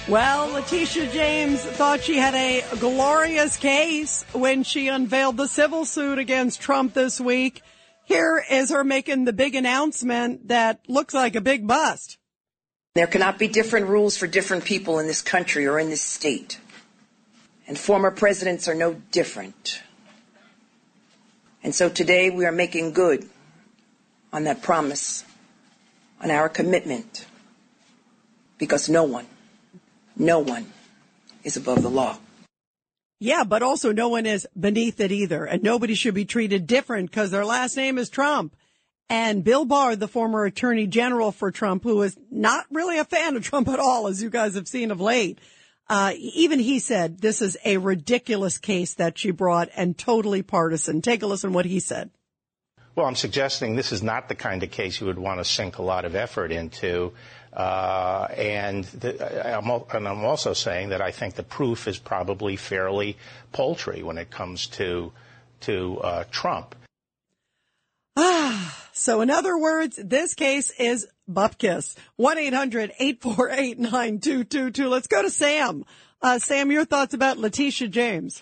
Well, Letitia James thought she had a glorious case when she unveiled the civil suit against Trump this week. Here is her making the big announcement that looks like a big bust. There cannot be different rules for different people in this country or in this state. And former presidents are no different. And so today we are making good on that promise, on our commitment, because no one, no one is above the law. Yeah, but also no one is beneath it either. And nobody should be treated different because their last name is Trump. And Bill Barr, the former attorney general for Trump, who is not really a fan of Trump at all, as you guys have seen of late, uh, even he said this is a ridiculous case that she brought and totally partisan. Take a listen what he said. Well, I'm suggesting this is not the kind of case you would want to sink a lot of effort into. Uh, and, the, I'm, and, I'm, also saying that I think the proof is probably fairly paltry when it comes to to uh, Trump. Ah, so in other words, this case is bupkis. 1-800-848-9222. Let's go to Sam. Uh, Sam, your thoughts about Letitia James.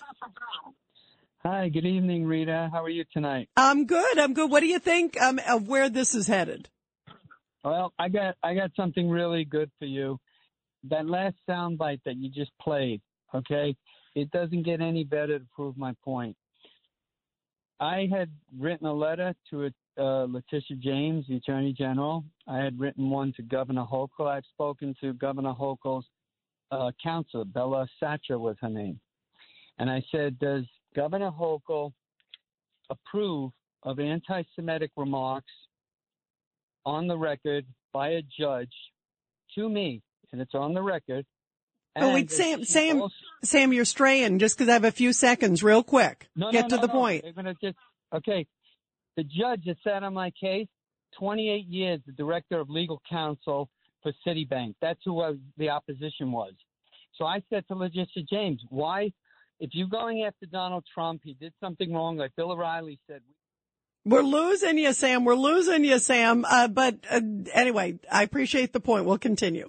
Hi, good evening, Rita. How are you tonight? I'm good. I'm good. What do you think um, of where this is headed? Well, I got I got something really good for you. That last soundbite that you just played, okay? It doesn't get any better to prove my point. I had written a letter to uh, Letitia James, the Attorney General. I had written one to Governor Hochul. I've spoken to Governor Hochul's uh, counselor, Bella Satcher was her name. And I said, Does Governor Hochul approve of anti Semitic remarks on the record by a judge to me? And it's on the record. Oh, wait, Sam, Sam, also, Sam, you're straying just because I have a few seconds, real quick. No, Get no, to no, the point. Just, okay. The judge that sat on my case, 28 years, the director of legal counsel for Citibank. That's who was, the opposition was. So I said to Letitia James, why, if you're going after Donald Trump, he did something wrong, like Bill O'Reilly said. We're losing you, Sam. We're losing you, Sam. Uh, but uh, anyway, I appreciate the point. We'll continue.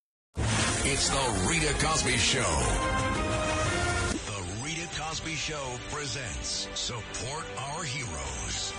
It's the Rita Cosby Show. The Rita Cosby Show presents Support Our Heroes.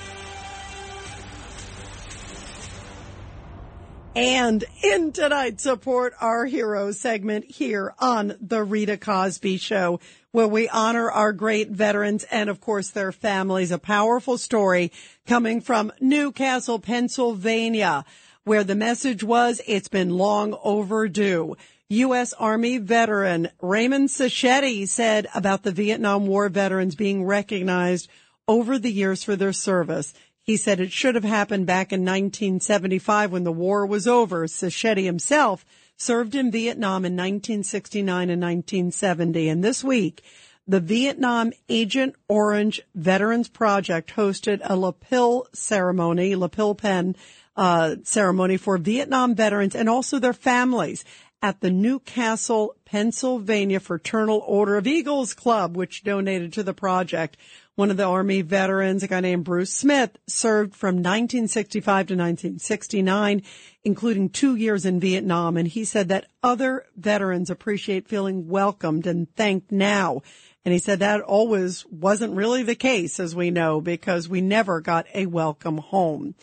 And in tonight's Support Our Heroes segment here on The Rita Cosby Show, where we honor our great veterans and, of course, their families. A powerful story coming from New Castle, Pennsylvania, where the message was, it's been long overdue. U.S. Army veteran Raymond Sacheti said about the Vietnam War veterans being recognized over the years for their service. He said it should have happened back in 1975 when the war was over. Sacheti himself served in Vietnam in 1969 and 1970. And this week, the Vietnam Agent Orange Veterans Project hosted a lapel ceremony, lapel pen uh, ceremony for Vietnam veterans and also their families at the New Castle, Pennsylvania Fraternal Order of Eagles Club, which donated to the project. One of the Army veterans, a guy named Bruce Smith, served from 1965 to 1969, including two years in Vietnam. And he said that other veterans appreciate feeling welcomed and thanked now. And he said that always wasn't really the case, as we know, because we never got a welcome home.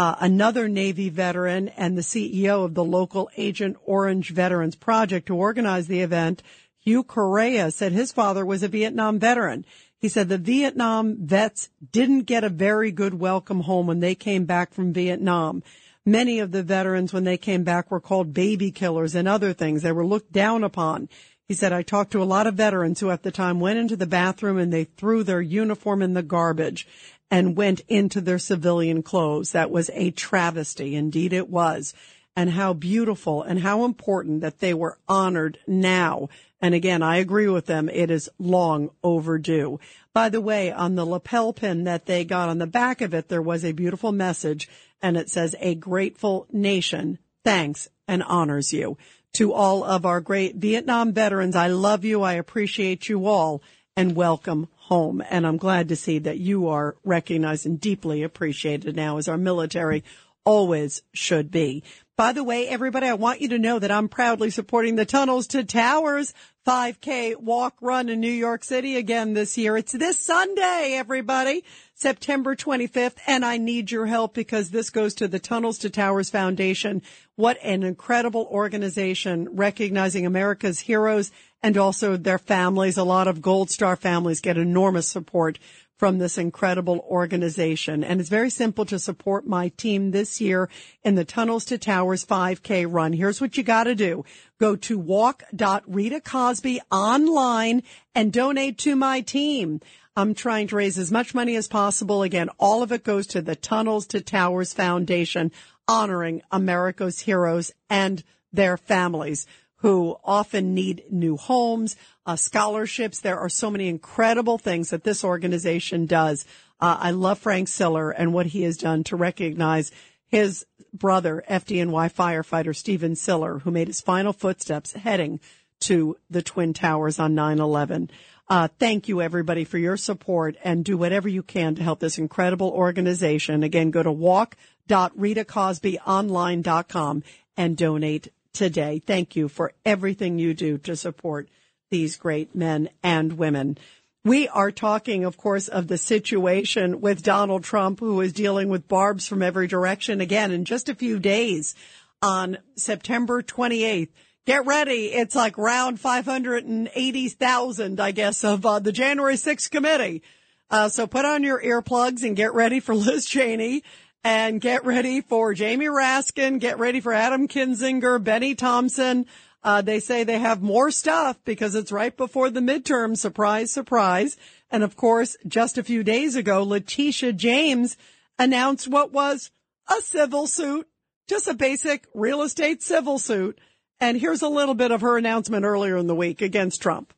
Uh, another Navy veteran and the CEO of the local Agent Orange Veterans Project who organized the event, Hugh Correa, said his father was a Vietnam veteran. He said the Vietnam vets didn't get a very good welcome home when they came back from Vietnam. Many of the veterans, when they came back, were called baby killers and other things. They were looked down upon. He said, I talked to a lot of veterans who at the time went into the bathroom and they threw their uniform in the garbage and went into their civilian clothes. That was a travesty. Indeed it was. And how beautiful and how important that they were honored now. And again, I agree with them. It is long overdue. By the way, on the lapel pin that they got on the back of it, there was a beautiful message and it says, a grateful nation thanks and honors you. To all of our great Vietnam veterans, I love you. I appreciate you all and welcome home. And I'm glad to see that you are recognized and deeply appreciated now as our military always should be. By the way, everybody, I want you to know that I'm proudly supporting the Tunnels to Towers 5K walk run in New York City again this year. It's this Sunday, everybody, September 25th. And I need your help because this goes to the Tunnels to Towers Foundation. What an incredible organization recognizing America's heroes and also their families. A lot of Gold Star families get enormous support from this incredible organization. And it's very simple to support my team this year in the Tunnels to Towers 5K run. Here's what you got to do. Go to walk.ritacosby online and donate to my team. I'm trying to raise as much money as possible. Again, all of it goes to the Tunnels to Towers Foundation, honoring America's heroes and their families who often need new homes, uh, scholarships. There are so many incredible things that this organization does. Uh, I love Frank Siller and what he has done to recognize his brother, FDNY firefighter Stephen Siller, who made his final footsteps heading to the Twin Towers on 9-11. Uh, thank you everybody for your support and do whatever you can to help this incredible organization. Again, go to walk.ritacosbyonline.com and donate today. Thank you for everything you do to support these great men and women. We are talking, of course, of the situation with Donald Trump, who is dealing with barbs from every direction again in just a few days on September 28th. Get ready. It's like round 580,000, I guess, of uh, the January 6th committee. Uh, so put on your earplugs and get ready for Liz Cheney and get ready for Jamie Raskin. Get ready for Adam Kinzinger, Bennie Thompson. Uh, they say they have more stuff because it's right before the midterm. Surprise, surprise. And of course, just a few days ago, Letitia James announced what was a civil suit, just a basic real estate civil suit. And here's a little bit of her announcement earlier in the week against Trump.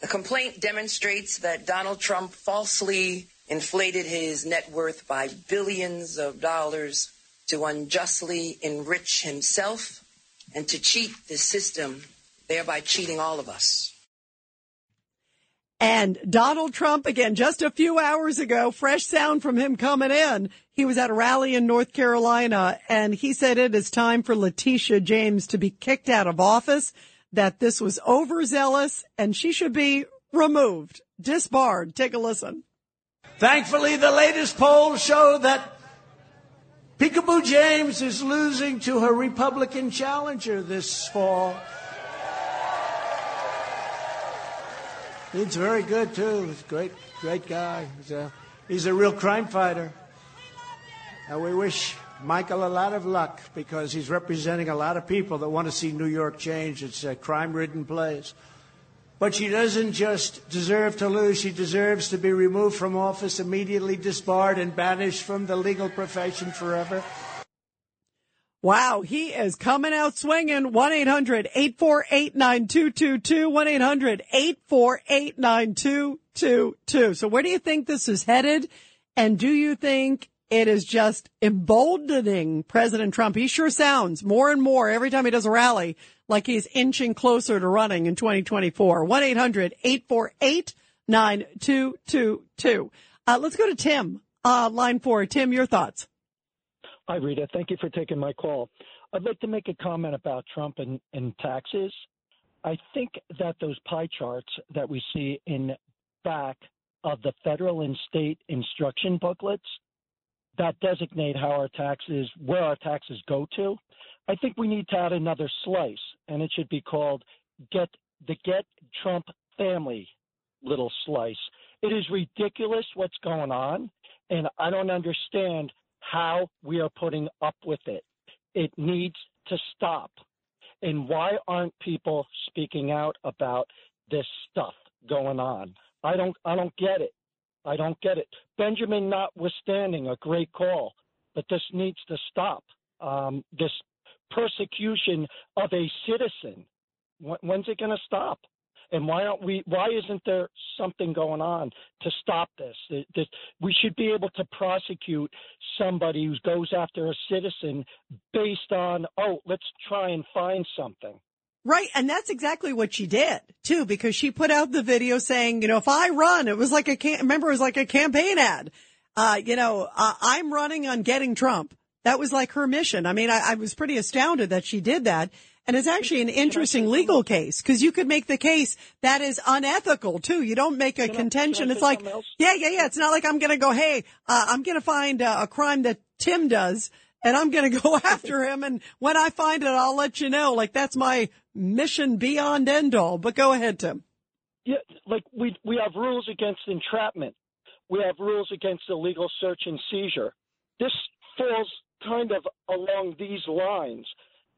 The complaint demonstrates that Donald Trump falsely inflated his net worth by billions of dollars to unjustly enrich himself and to cheat the system, thereby cheating all of us. And Donald Trump, again, just a few hours ago, fresh sound from him coming in. He was at a rally in North Carolina and he said it is time for Letitia James to be kicked out of office, that this was overzealous and she should be removed, disbarred. Take a listen. Thankfully, the latest polls show that Peekaboo James is losing to her Republican challenger this fall. He's very good too. He's a great, great guy. He's a, he's a real crime fighter. And we wish Michael a lot of luck because he's representing a lot of people that want to see New York change. It's a crime-ridden place. But she doesn't just deserve to lose, she deserves to be removed from office, immediately disbarred, and banished from the legal profession forever. Wow, he is coming out swinging. 1-800-848-9222. 1-800-848-9222. So where do you think this is headed? And do you think it is just emboldening President Trump? He sure sounds more and more every time he does a rally like he's inching closer to running in 2024. 1-800-848-9222. Uh, let's go to Tim, uh, line four. Tim, your thoughts. Hi, Rita. Thank you for taking my call. I'd like to make a comment about Trump and, and taxes. I think that those pie charts that we see in back of the federal and state instruction booklets that designate how our taxes, where our taxes go to, I think we need to add another slice, and it should be called "Get the Get Trump Family" little slice. It is ridiculous what's going on, and I don't understand how we are putting up with it. It needs to stop. And why aren't people speaking out about this stuff going on? I don't I don't get it. I don't get it. Benjamin notwithstanding a great call, but this needs to stop. Um, this persecution of a citizen. When's it going to stop? And why aren't we? Why isn't there something going on to stop this? This? We should be able to prosecute somebody who goes after a citizen based on, oh, let's try and find something. Right. And that's exactly what she did too, because she put out the video saying, you know, if I run, it was like a, cam- remember, it was like a campaign ad. Uh, you know, uh, I'm running on getting Trump. That was like her mission. I mean, I, I was pretty astounded that she did that. And it's actually an interesting legal case because you could make the case that is unethical too. You don't make a contention. It's like, yeah, yeah, yeah. It's not like I'm going to go, hey, uh, I'm going to find uh, a crime that Tim does and I'm going to go after him. And when I find it, I'll let you know. Like that's my mission beyond end all. But go ahead, Tim. Yeah, like we we have rules against entrapment. We have rules against illegal search and seizure. This falls kind of along these lines.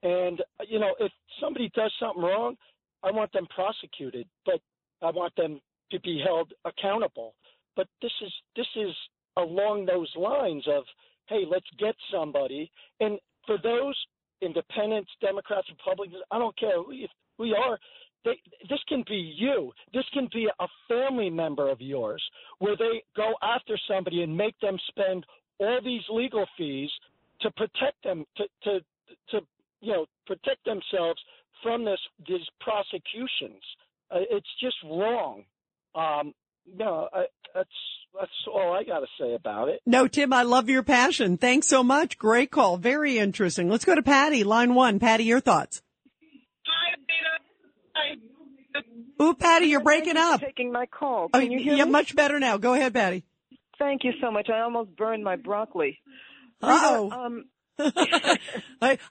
And you know, if somebody does something wrong, I want them prosecuted, but I want them to be held accountable. But this is this is along those lines of, hey, let's get somebody. And for those independents, Democrats, Republicans, I don't care who you, who you are. They, this can be you. This can be a family member of yours, where they go after somebody and make them spend all these legal fees to protect them, to to to you know protect themselves from this these prosecutions. Uh, it's just wrong. Um, no, I, that's that's all I got to say about it. No, Tim, I love your passion. Thanks so much. Great call. Very interesting. Let's go to Patty, line one. Patty, your thoughts. Hi, Peter. Hi. Ooh, Patty, you're breaking up. taking my call. Oh, Can you hear yeah, me? much better now. Go ahead, Patty. Thank you so much. I almost burned my broccoli. Uh-oh. Um, I,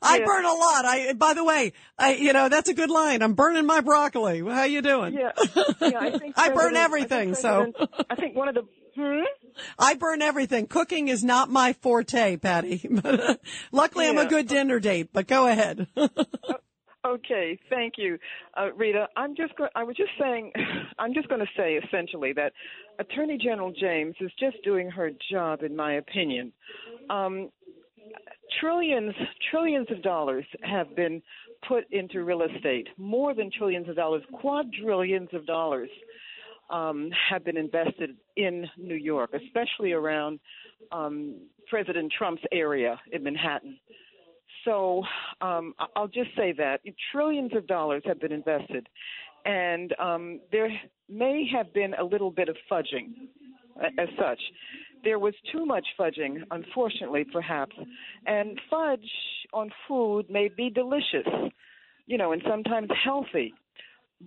I Yeah. burn a lot. I, by the way, I, you know, that's a good line. I'm burning my broccoli. How you doing? yeah, yeah. I think I burn everything, I think so. I think one of the. Hmm? I burn everything. Cooking is not my forte, Patty. But uh, luckily, I'm a good dinner date. But go ahead. Okay, thank you, uh, Rita. I'm just go- I was just saying, I'm just going to say essentially that Attorney General James is just doing her job, in my opinion. Um, trillions, trillions of dollars have been put into real estate. More than trillions of dollars, quadrillions of dollars um, have been invested in New York, especially around um, President Trump's area in Manhattan. So um, I'll just say that trillions of dollars have been invested, and um, there may have been a little bit of fudging as such. There was too much fudging, unfortunately, perhaps, and fudge on food may be delicious, you know, and sometimes healthy.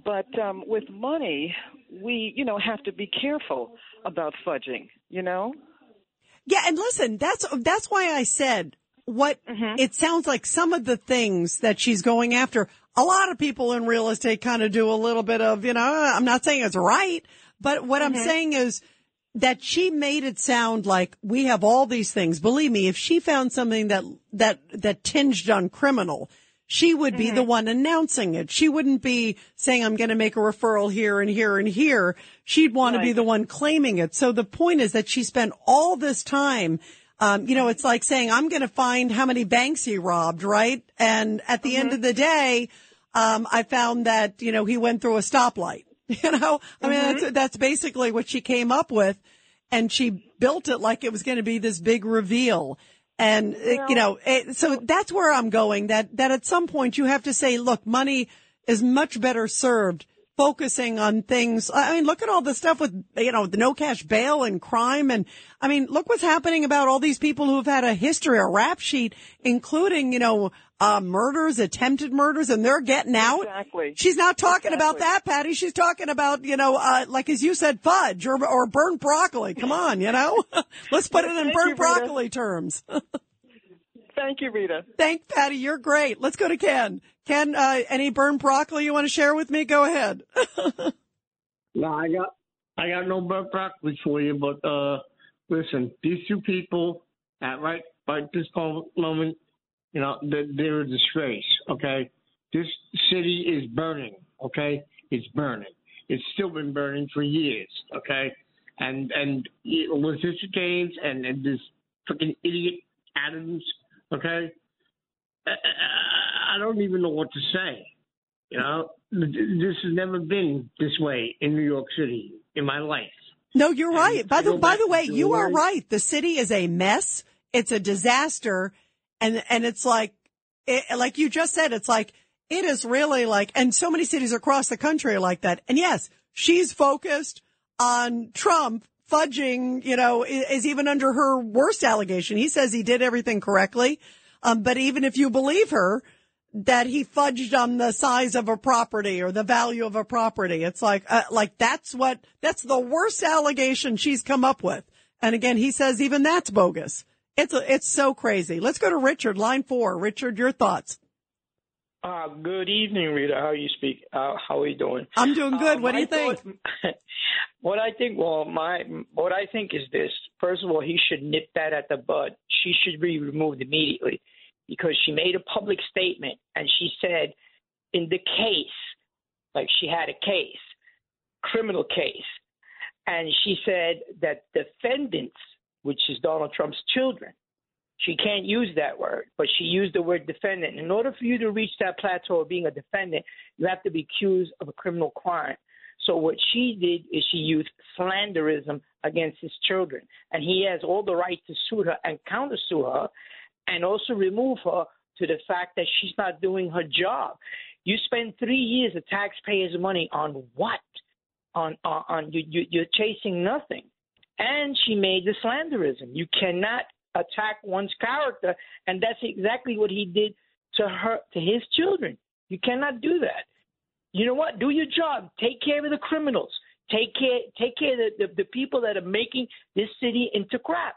But um, with money, we, you know, have to be careful about fudging, you know? Yeah, and listen, that's that's why I said what it sounds like some of the things that she's going after, a lot of people in real estate kind of do a little bit of, you know, I'm not saying it's right, but what I'm Mhm. saying is that she made it sound like we have all these things. Believe me, if she found something that, that, that tinged on criminal, she would be the one announcing it. She wouldn't be saying, I'm going to make a referral here and here and here. She'd want to be the one claiming it. So the point is that she spent all this time um, you know, it's like saying, I'm going to find how many banks he robbed, right? And at the end of the day, um, I found that, you know, he went through a stoplight. You know, I mean, that's, that's basically what she came up with. And she built it like it was going to be this big reveal. And, uh, you know, it, so that's where I'm going that, that at some point you have to say, look, money is much better served focusing on things. I mean, look at all the stuff with, you know, the no cash bail and crime. And I mean, look what's happening about all these people who've had a history, a rap sheet, including, you know, uh, murders, attempted murders, and they're getting out. Exactly. She's not talking about that, Patty. She's talking about, you know, uh, like as you said, fudge or, or burnt broccoli. Come on, you know, let's put it in Thank you, burnt Rita. broccoli terms. Thank you, Rita. Thank Patty. You're great. Let's go to Ken. Ken, uh, any burnt broccoli you want to share with me? Go ahead. No, I got I got no burnt broccoli for you, but uh listen, these two people at right right this moment, you know, they're, they're a disgrace. Okay, this city is burning. Okay, it's burning. It's still been burning for years. Okay, and and Letitia James and and this freaking idiot Adams. Okay, I, don't even know what to say. You know, this has never been this way in New York City in my life. No, you're right. By the by the way, you are right. The city is a mess. It's a disaster, and and it's like, it, like you just said, it's like it is really like, and so many cities across the country are like that. And yes, she's focused on Trump fudging. You know, is even under her worst allegation. He says he did everything correctly, um, but even if you believe her, that he fudged on the size of a property or the value of a property. It's like, uh, like that's what, that's the worst allegation she's come up with. And again, he says even that's bogus. It's, a, it's so crazy. Let's go to Richard, line four. Richard, your thoughts. Uh, good evening, Rita. How you speak? Uh, how are you doing? I'm doing good. Uh, what do you think? thought- what I think, well, my what I think is this. First of all, he should nip that at the bud. She should be removed immediately because she made a public statement and she said, in the case, like she had a case, criminal case, and she said that defendants, which is Donald Trump's children, she can't use that word, but she used the word defendant. In order for you to reach that plateau of being a defendant, you have to be accused of a criminal crime. So what she did is she used slanderism against his children, and he has all the right to sue her and countersue her, and also remove her to the fact that she's not doing her job. You spend three years of taxpayers' money on what? On on, on you, you you're chasing nothing. And she made the slanderism. You cannot attack one's character, and that's exactly what he did to her to his children. You cannot do that. You know what? Do your job. Take care of the criminals. Take care take care of the, the, the people that are making this city into crap.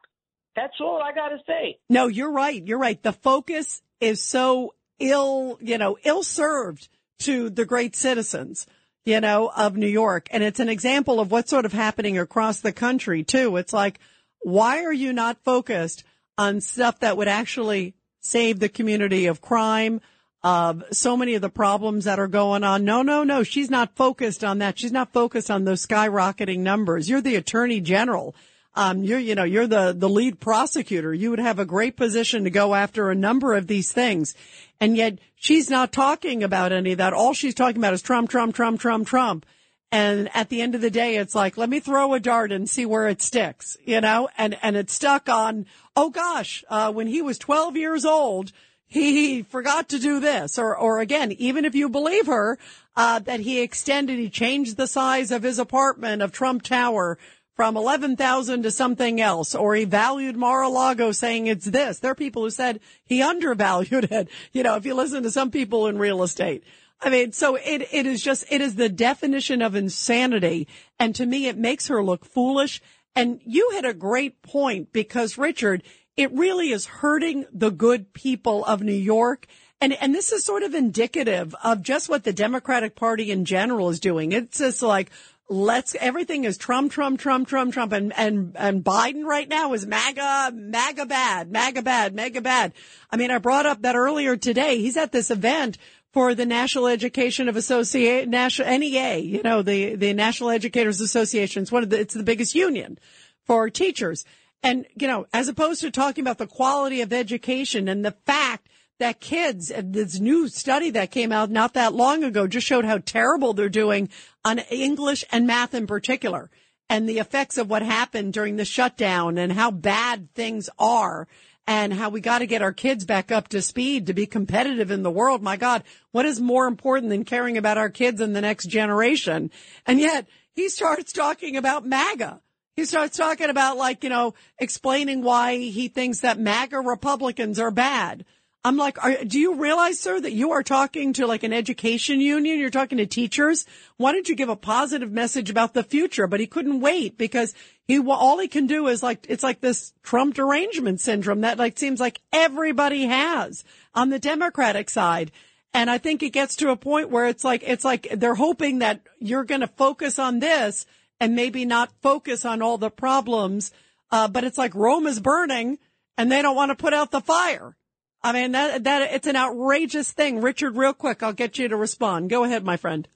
That's all I gotta say. No, you're right. You're right. The focus is so ill, you know, ill served to the great citizens, you know, of New York. And it's an example of what's sort of happening across the country too. It's like, why are you not focused on stuff that would actually save the community of crime, of so many of the problems that are going on? No, no, no. She's not focused on that. She's not focused on those skyrocketing numbers. You're the attorney general um, you're, you know, you're the, the lead prosecutor. You would have a great position to go after a number of these things. And yet she's not talking about any of that. All she's talking about is Trump, Trump, Trump, Trump, Trump. And at the end of the day, it's like, let me throw a dart and see where it sticks, you know, and, and it's stuck on, oh gosh, uh, when he was 12 years old, he forgot to do this or, or again, even if you believe her, uh, that he extended, he changed the size of his apartment of Trump Tower from 11,000 to something else, or he valued Mar-a-Lago saying it's this. There are people who said he undervalued it. You know, if you listen to some people in real estate. I mean, so it, it is just, it is the definition of insanity. And to me, it makes her look foolish. And you hit a great point because Richard, it really is hurting the good people of New York. And, and this is sort of indicative of just what the Democratic Party in general is doing. It's just like, let's, everything is Trump, Trump, Trump, Trump, Trump. And, and, and Biden right now is MAGA, MAGA bad, MAGA bad, MAGA bad. I mean, I brought up that earlier today. He's at this event for the National Education of Associate, National, NEA, you know, the, the National Educators Association. It's one of the, it's the biggest union for teachers. And, you know, as opposed to talking about the quality of education and the fact that kids, this new study that came out not that long ago just showed how terrible they're doing on English and math in particular and the effects of what happened during the shutdown and how bad things are and how we got to get our kids back up to speed to be competitive in the world. My God, what is more important than caring about our kids and the next generation? And yet he starts talking about MAGA. He starts talking about like, you know, explaining why he thinks that MAGA Republicans are bad. I'm like, are, do you realize, sir, that you are talking to like an education union? You're talking to teachers. Why don't you give a positive message about the future? But he couldn't wait because he, all he can do is like, it's like this Trump derangement syndrome that like seems like everybody has on the Democratic side. And I think it gets to a point where it's like, it's like they're hoping that you're going to focus on this and maybe not focus on all the problems. Uh, but it's like Rome is burning and they don't want to put out the fire. I mean, that, that, it's an outrageous thing. Richard, real quick, I'll get you to respond. Go ahead, my friend.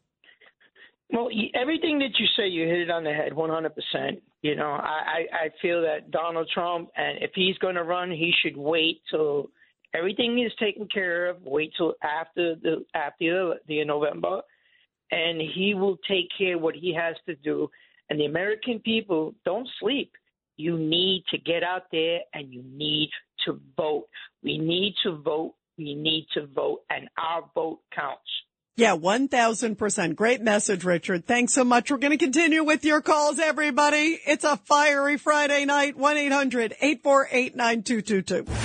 Well, everything that you say, you hit it on the head, 100%. You know, I, I feel that Donald Trump, and if he's going to run, he should wait till everything is taken care of. Wait till after the after the November, and he will take care what he has to do. And the American people don't sleep. You need to get out there and you need to vote. We need to vote. We need to vote, and our vote counts. Yeah, 1000%. Great message, Richard. Thanks so much. We're going to continue with your calls, everybody. It's a fiery Friday night. 1-800-848-9222.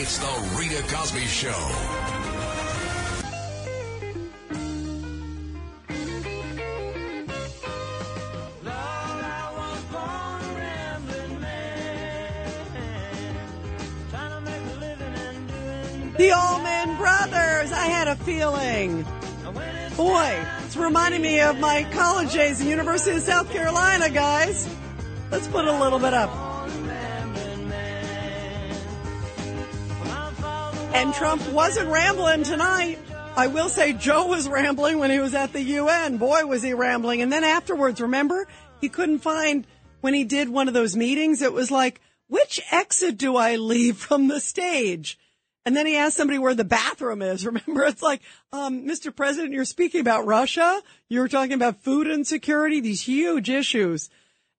It's the Rita Cosby Show. The Allman Brothers. I had a feeling. Boy, it's reminding me of my college days at the University of South Carolina, guys. Let's put a little bit up. And Trump wasn't rambling tonight. I will say Joe was rambling when he was at the UN. Boy, was he rambling. And then afterwards, remember, he couldn't find when he did one of those meetings. It was like, which exit do I leave from the stage? And then he asked somebody where the bathroom is. Remember, it's like, um, Mr. President, you're speaking about Russia. You're talking about food insecurity, these huge issues.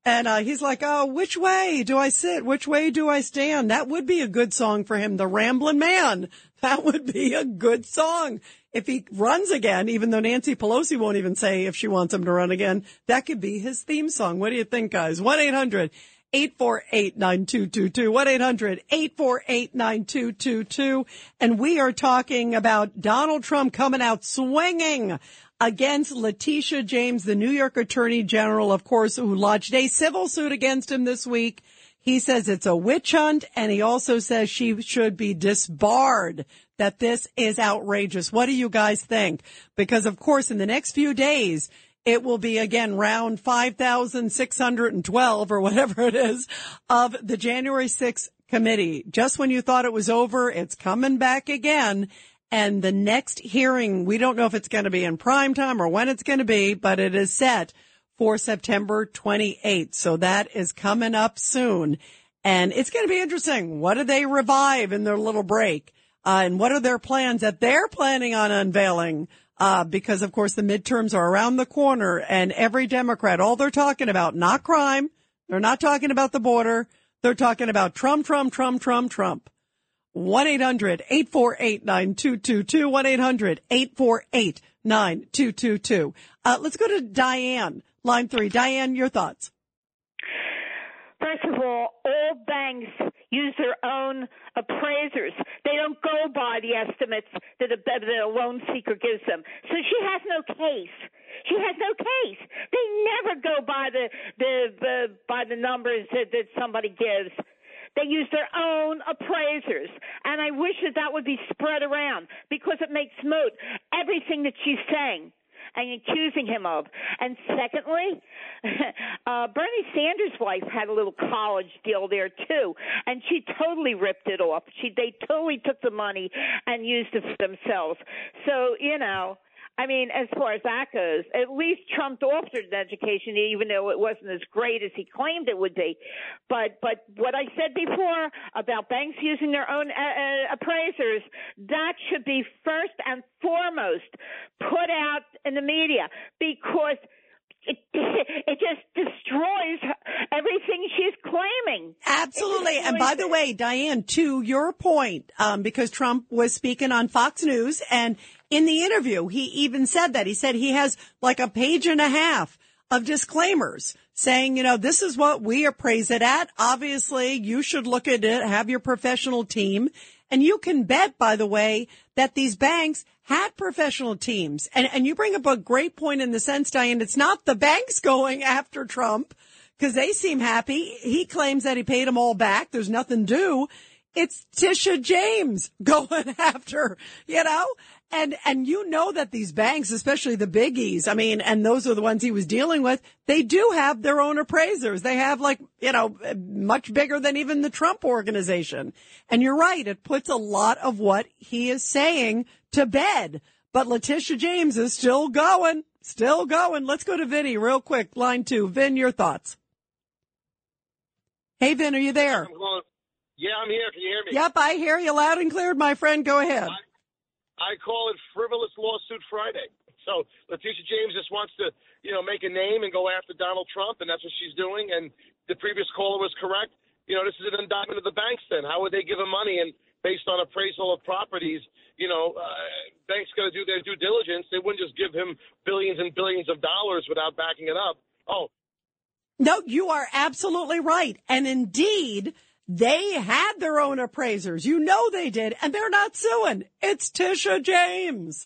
And uh, he's like, oh, which way do I sit? Which way do I stand? That would be a good song for him. The Ramblin' Man. That would be a good song. If he runs again, even though Nancy Pelosi won't even say if she wants him to run again, that could be his theme song. What do you think, guys? 1-800. 848-9222. 1-800-848-9222. And we are talking about Donald Trump coming out swinging against Letitia James, the New York Attorney General, of course, who lodged a civil suit against him this week. He says it's a witch hunt and he also says she should be disbarred, that this is outrageous. What do you guys think? Because of course, in the next few days, it will be again round 5,612 or whatever it is of the January 6th committee. Just when you thought it was over, it's coming back again. And the next hearing, we don't know if it's going to be in prime time or when it's going to be, but it is set for September 28th. So that is coming up soon. And it's going to be interesting. What do they revive in their little break? Uh, and what are their plans that they're planning on unveiling? Uh, because of course the midterms are around the corner and every Democrat, all they're talking about, not crime. They're not talking about the border. They're talking about Trump, Trump, Trump, Trump, Trump. 1-800-848-9222. 1-800-848-9222. Uh, let's go to Diane, line three. Diane, your thoughts. First of all, all banks use their own appraisers. They don't go by the estimates that a, that a loan seeker gives them. So she has no case. She has no case. They never go by the the, the by the numbers that, that somebody gives. They use their own appraisers, and I wish that that would be spread around because it makes moot everything that she's saying and accusing him of. And secondly, uh, Bernie Sanders' wife had a little college deal there too, and she totally ripped it off. She they totally took the money and used it for themselves. So you know. I mean, as far as that goes, at least Trump offered an education, even though it wasn't as great as he claimed it would be. But but what I said before about banks using their own uh, uh, appraisers, that should be first and foremost put out in the media because it it just destroys everything she's claiming. Absolutely. And by the way, Diane, to your point, um, because Trump was speaking on Fox News and in the interview, he even said that he said he has like a page and a half of disclaimers saying, you know, this is what we appraise it at. Obviously, you should look at it, have your professional team. And you can bet, by the way, that these banks had professional teams. And, and you bring up a great point in the sense, Diane, it's not the banks going after Trump because they seem happy. He claims that he paid them all back. There's nothing due. It's Tisha James going after, you know, and, and you know that these banks, especially the biggies, I mean, and those are the ones he was dealing with, they do have their own appraisers. They have like, you know, much bigger than even the Trump organization. And you're right. It puts a lot of what he is saying to bed. But Letitia James is still going, still going. Let's go to Vinny real quick. Line two. Vin, your thoughts. Hey, Vin, are you there? I'm yeah, I'm here. Can you hear me? Yep, I hear you loud and clear, my friend. Go ahead. I call it frivolous lawsuit Friday. So Letitia James just wants to, you know, make a name and go after Donald Trump, and that's what she's doing. And the previous caller was correct. You know, this is an indictment of the banks. Then how would they give him money? And based on appraisal of properties, you know, uh, banks got to do their due diligence. They wouldn't just give him billions and billions of dollars without backing it up. Oh, No, you are absolutely right. And indeed, they had their own appraisers. You know they did, and they're not suing. It's Tisha James.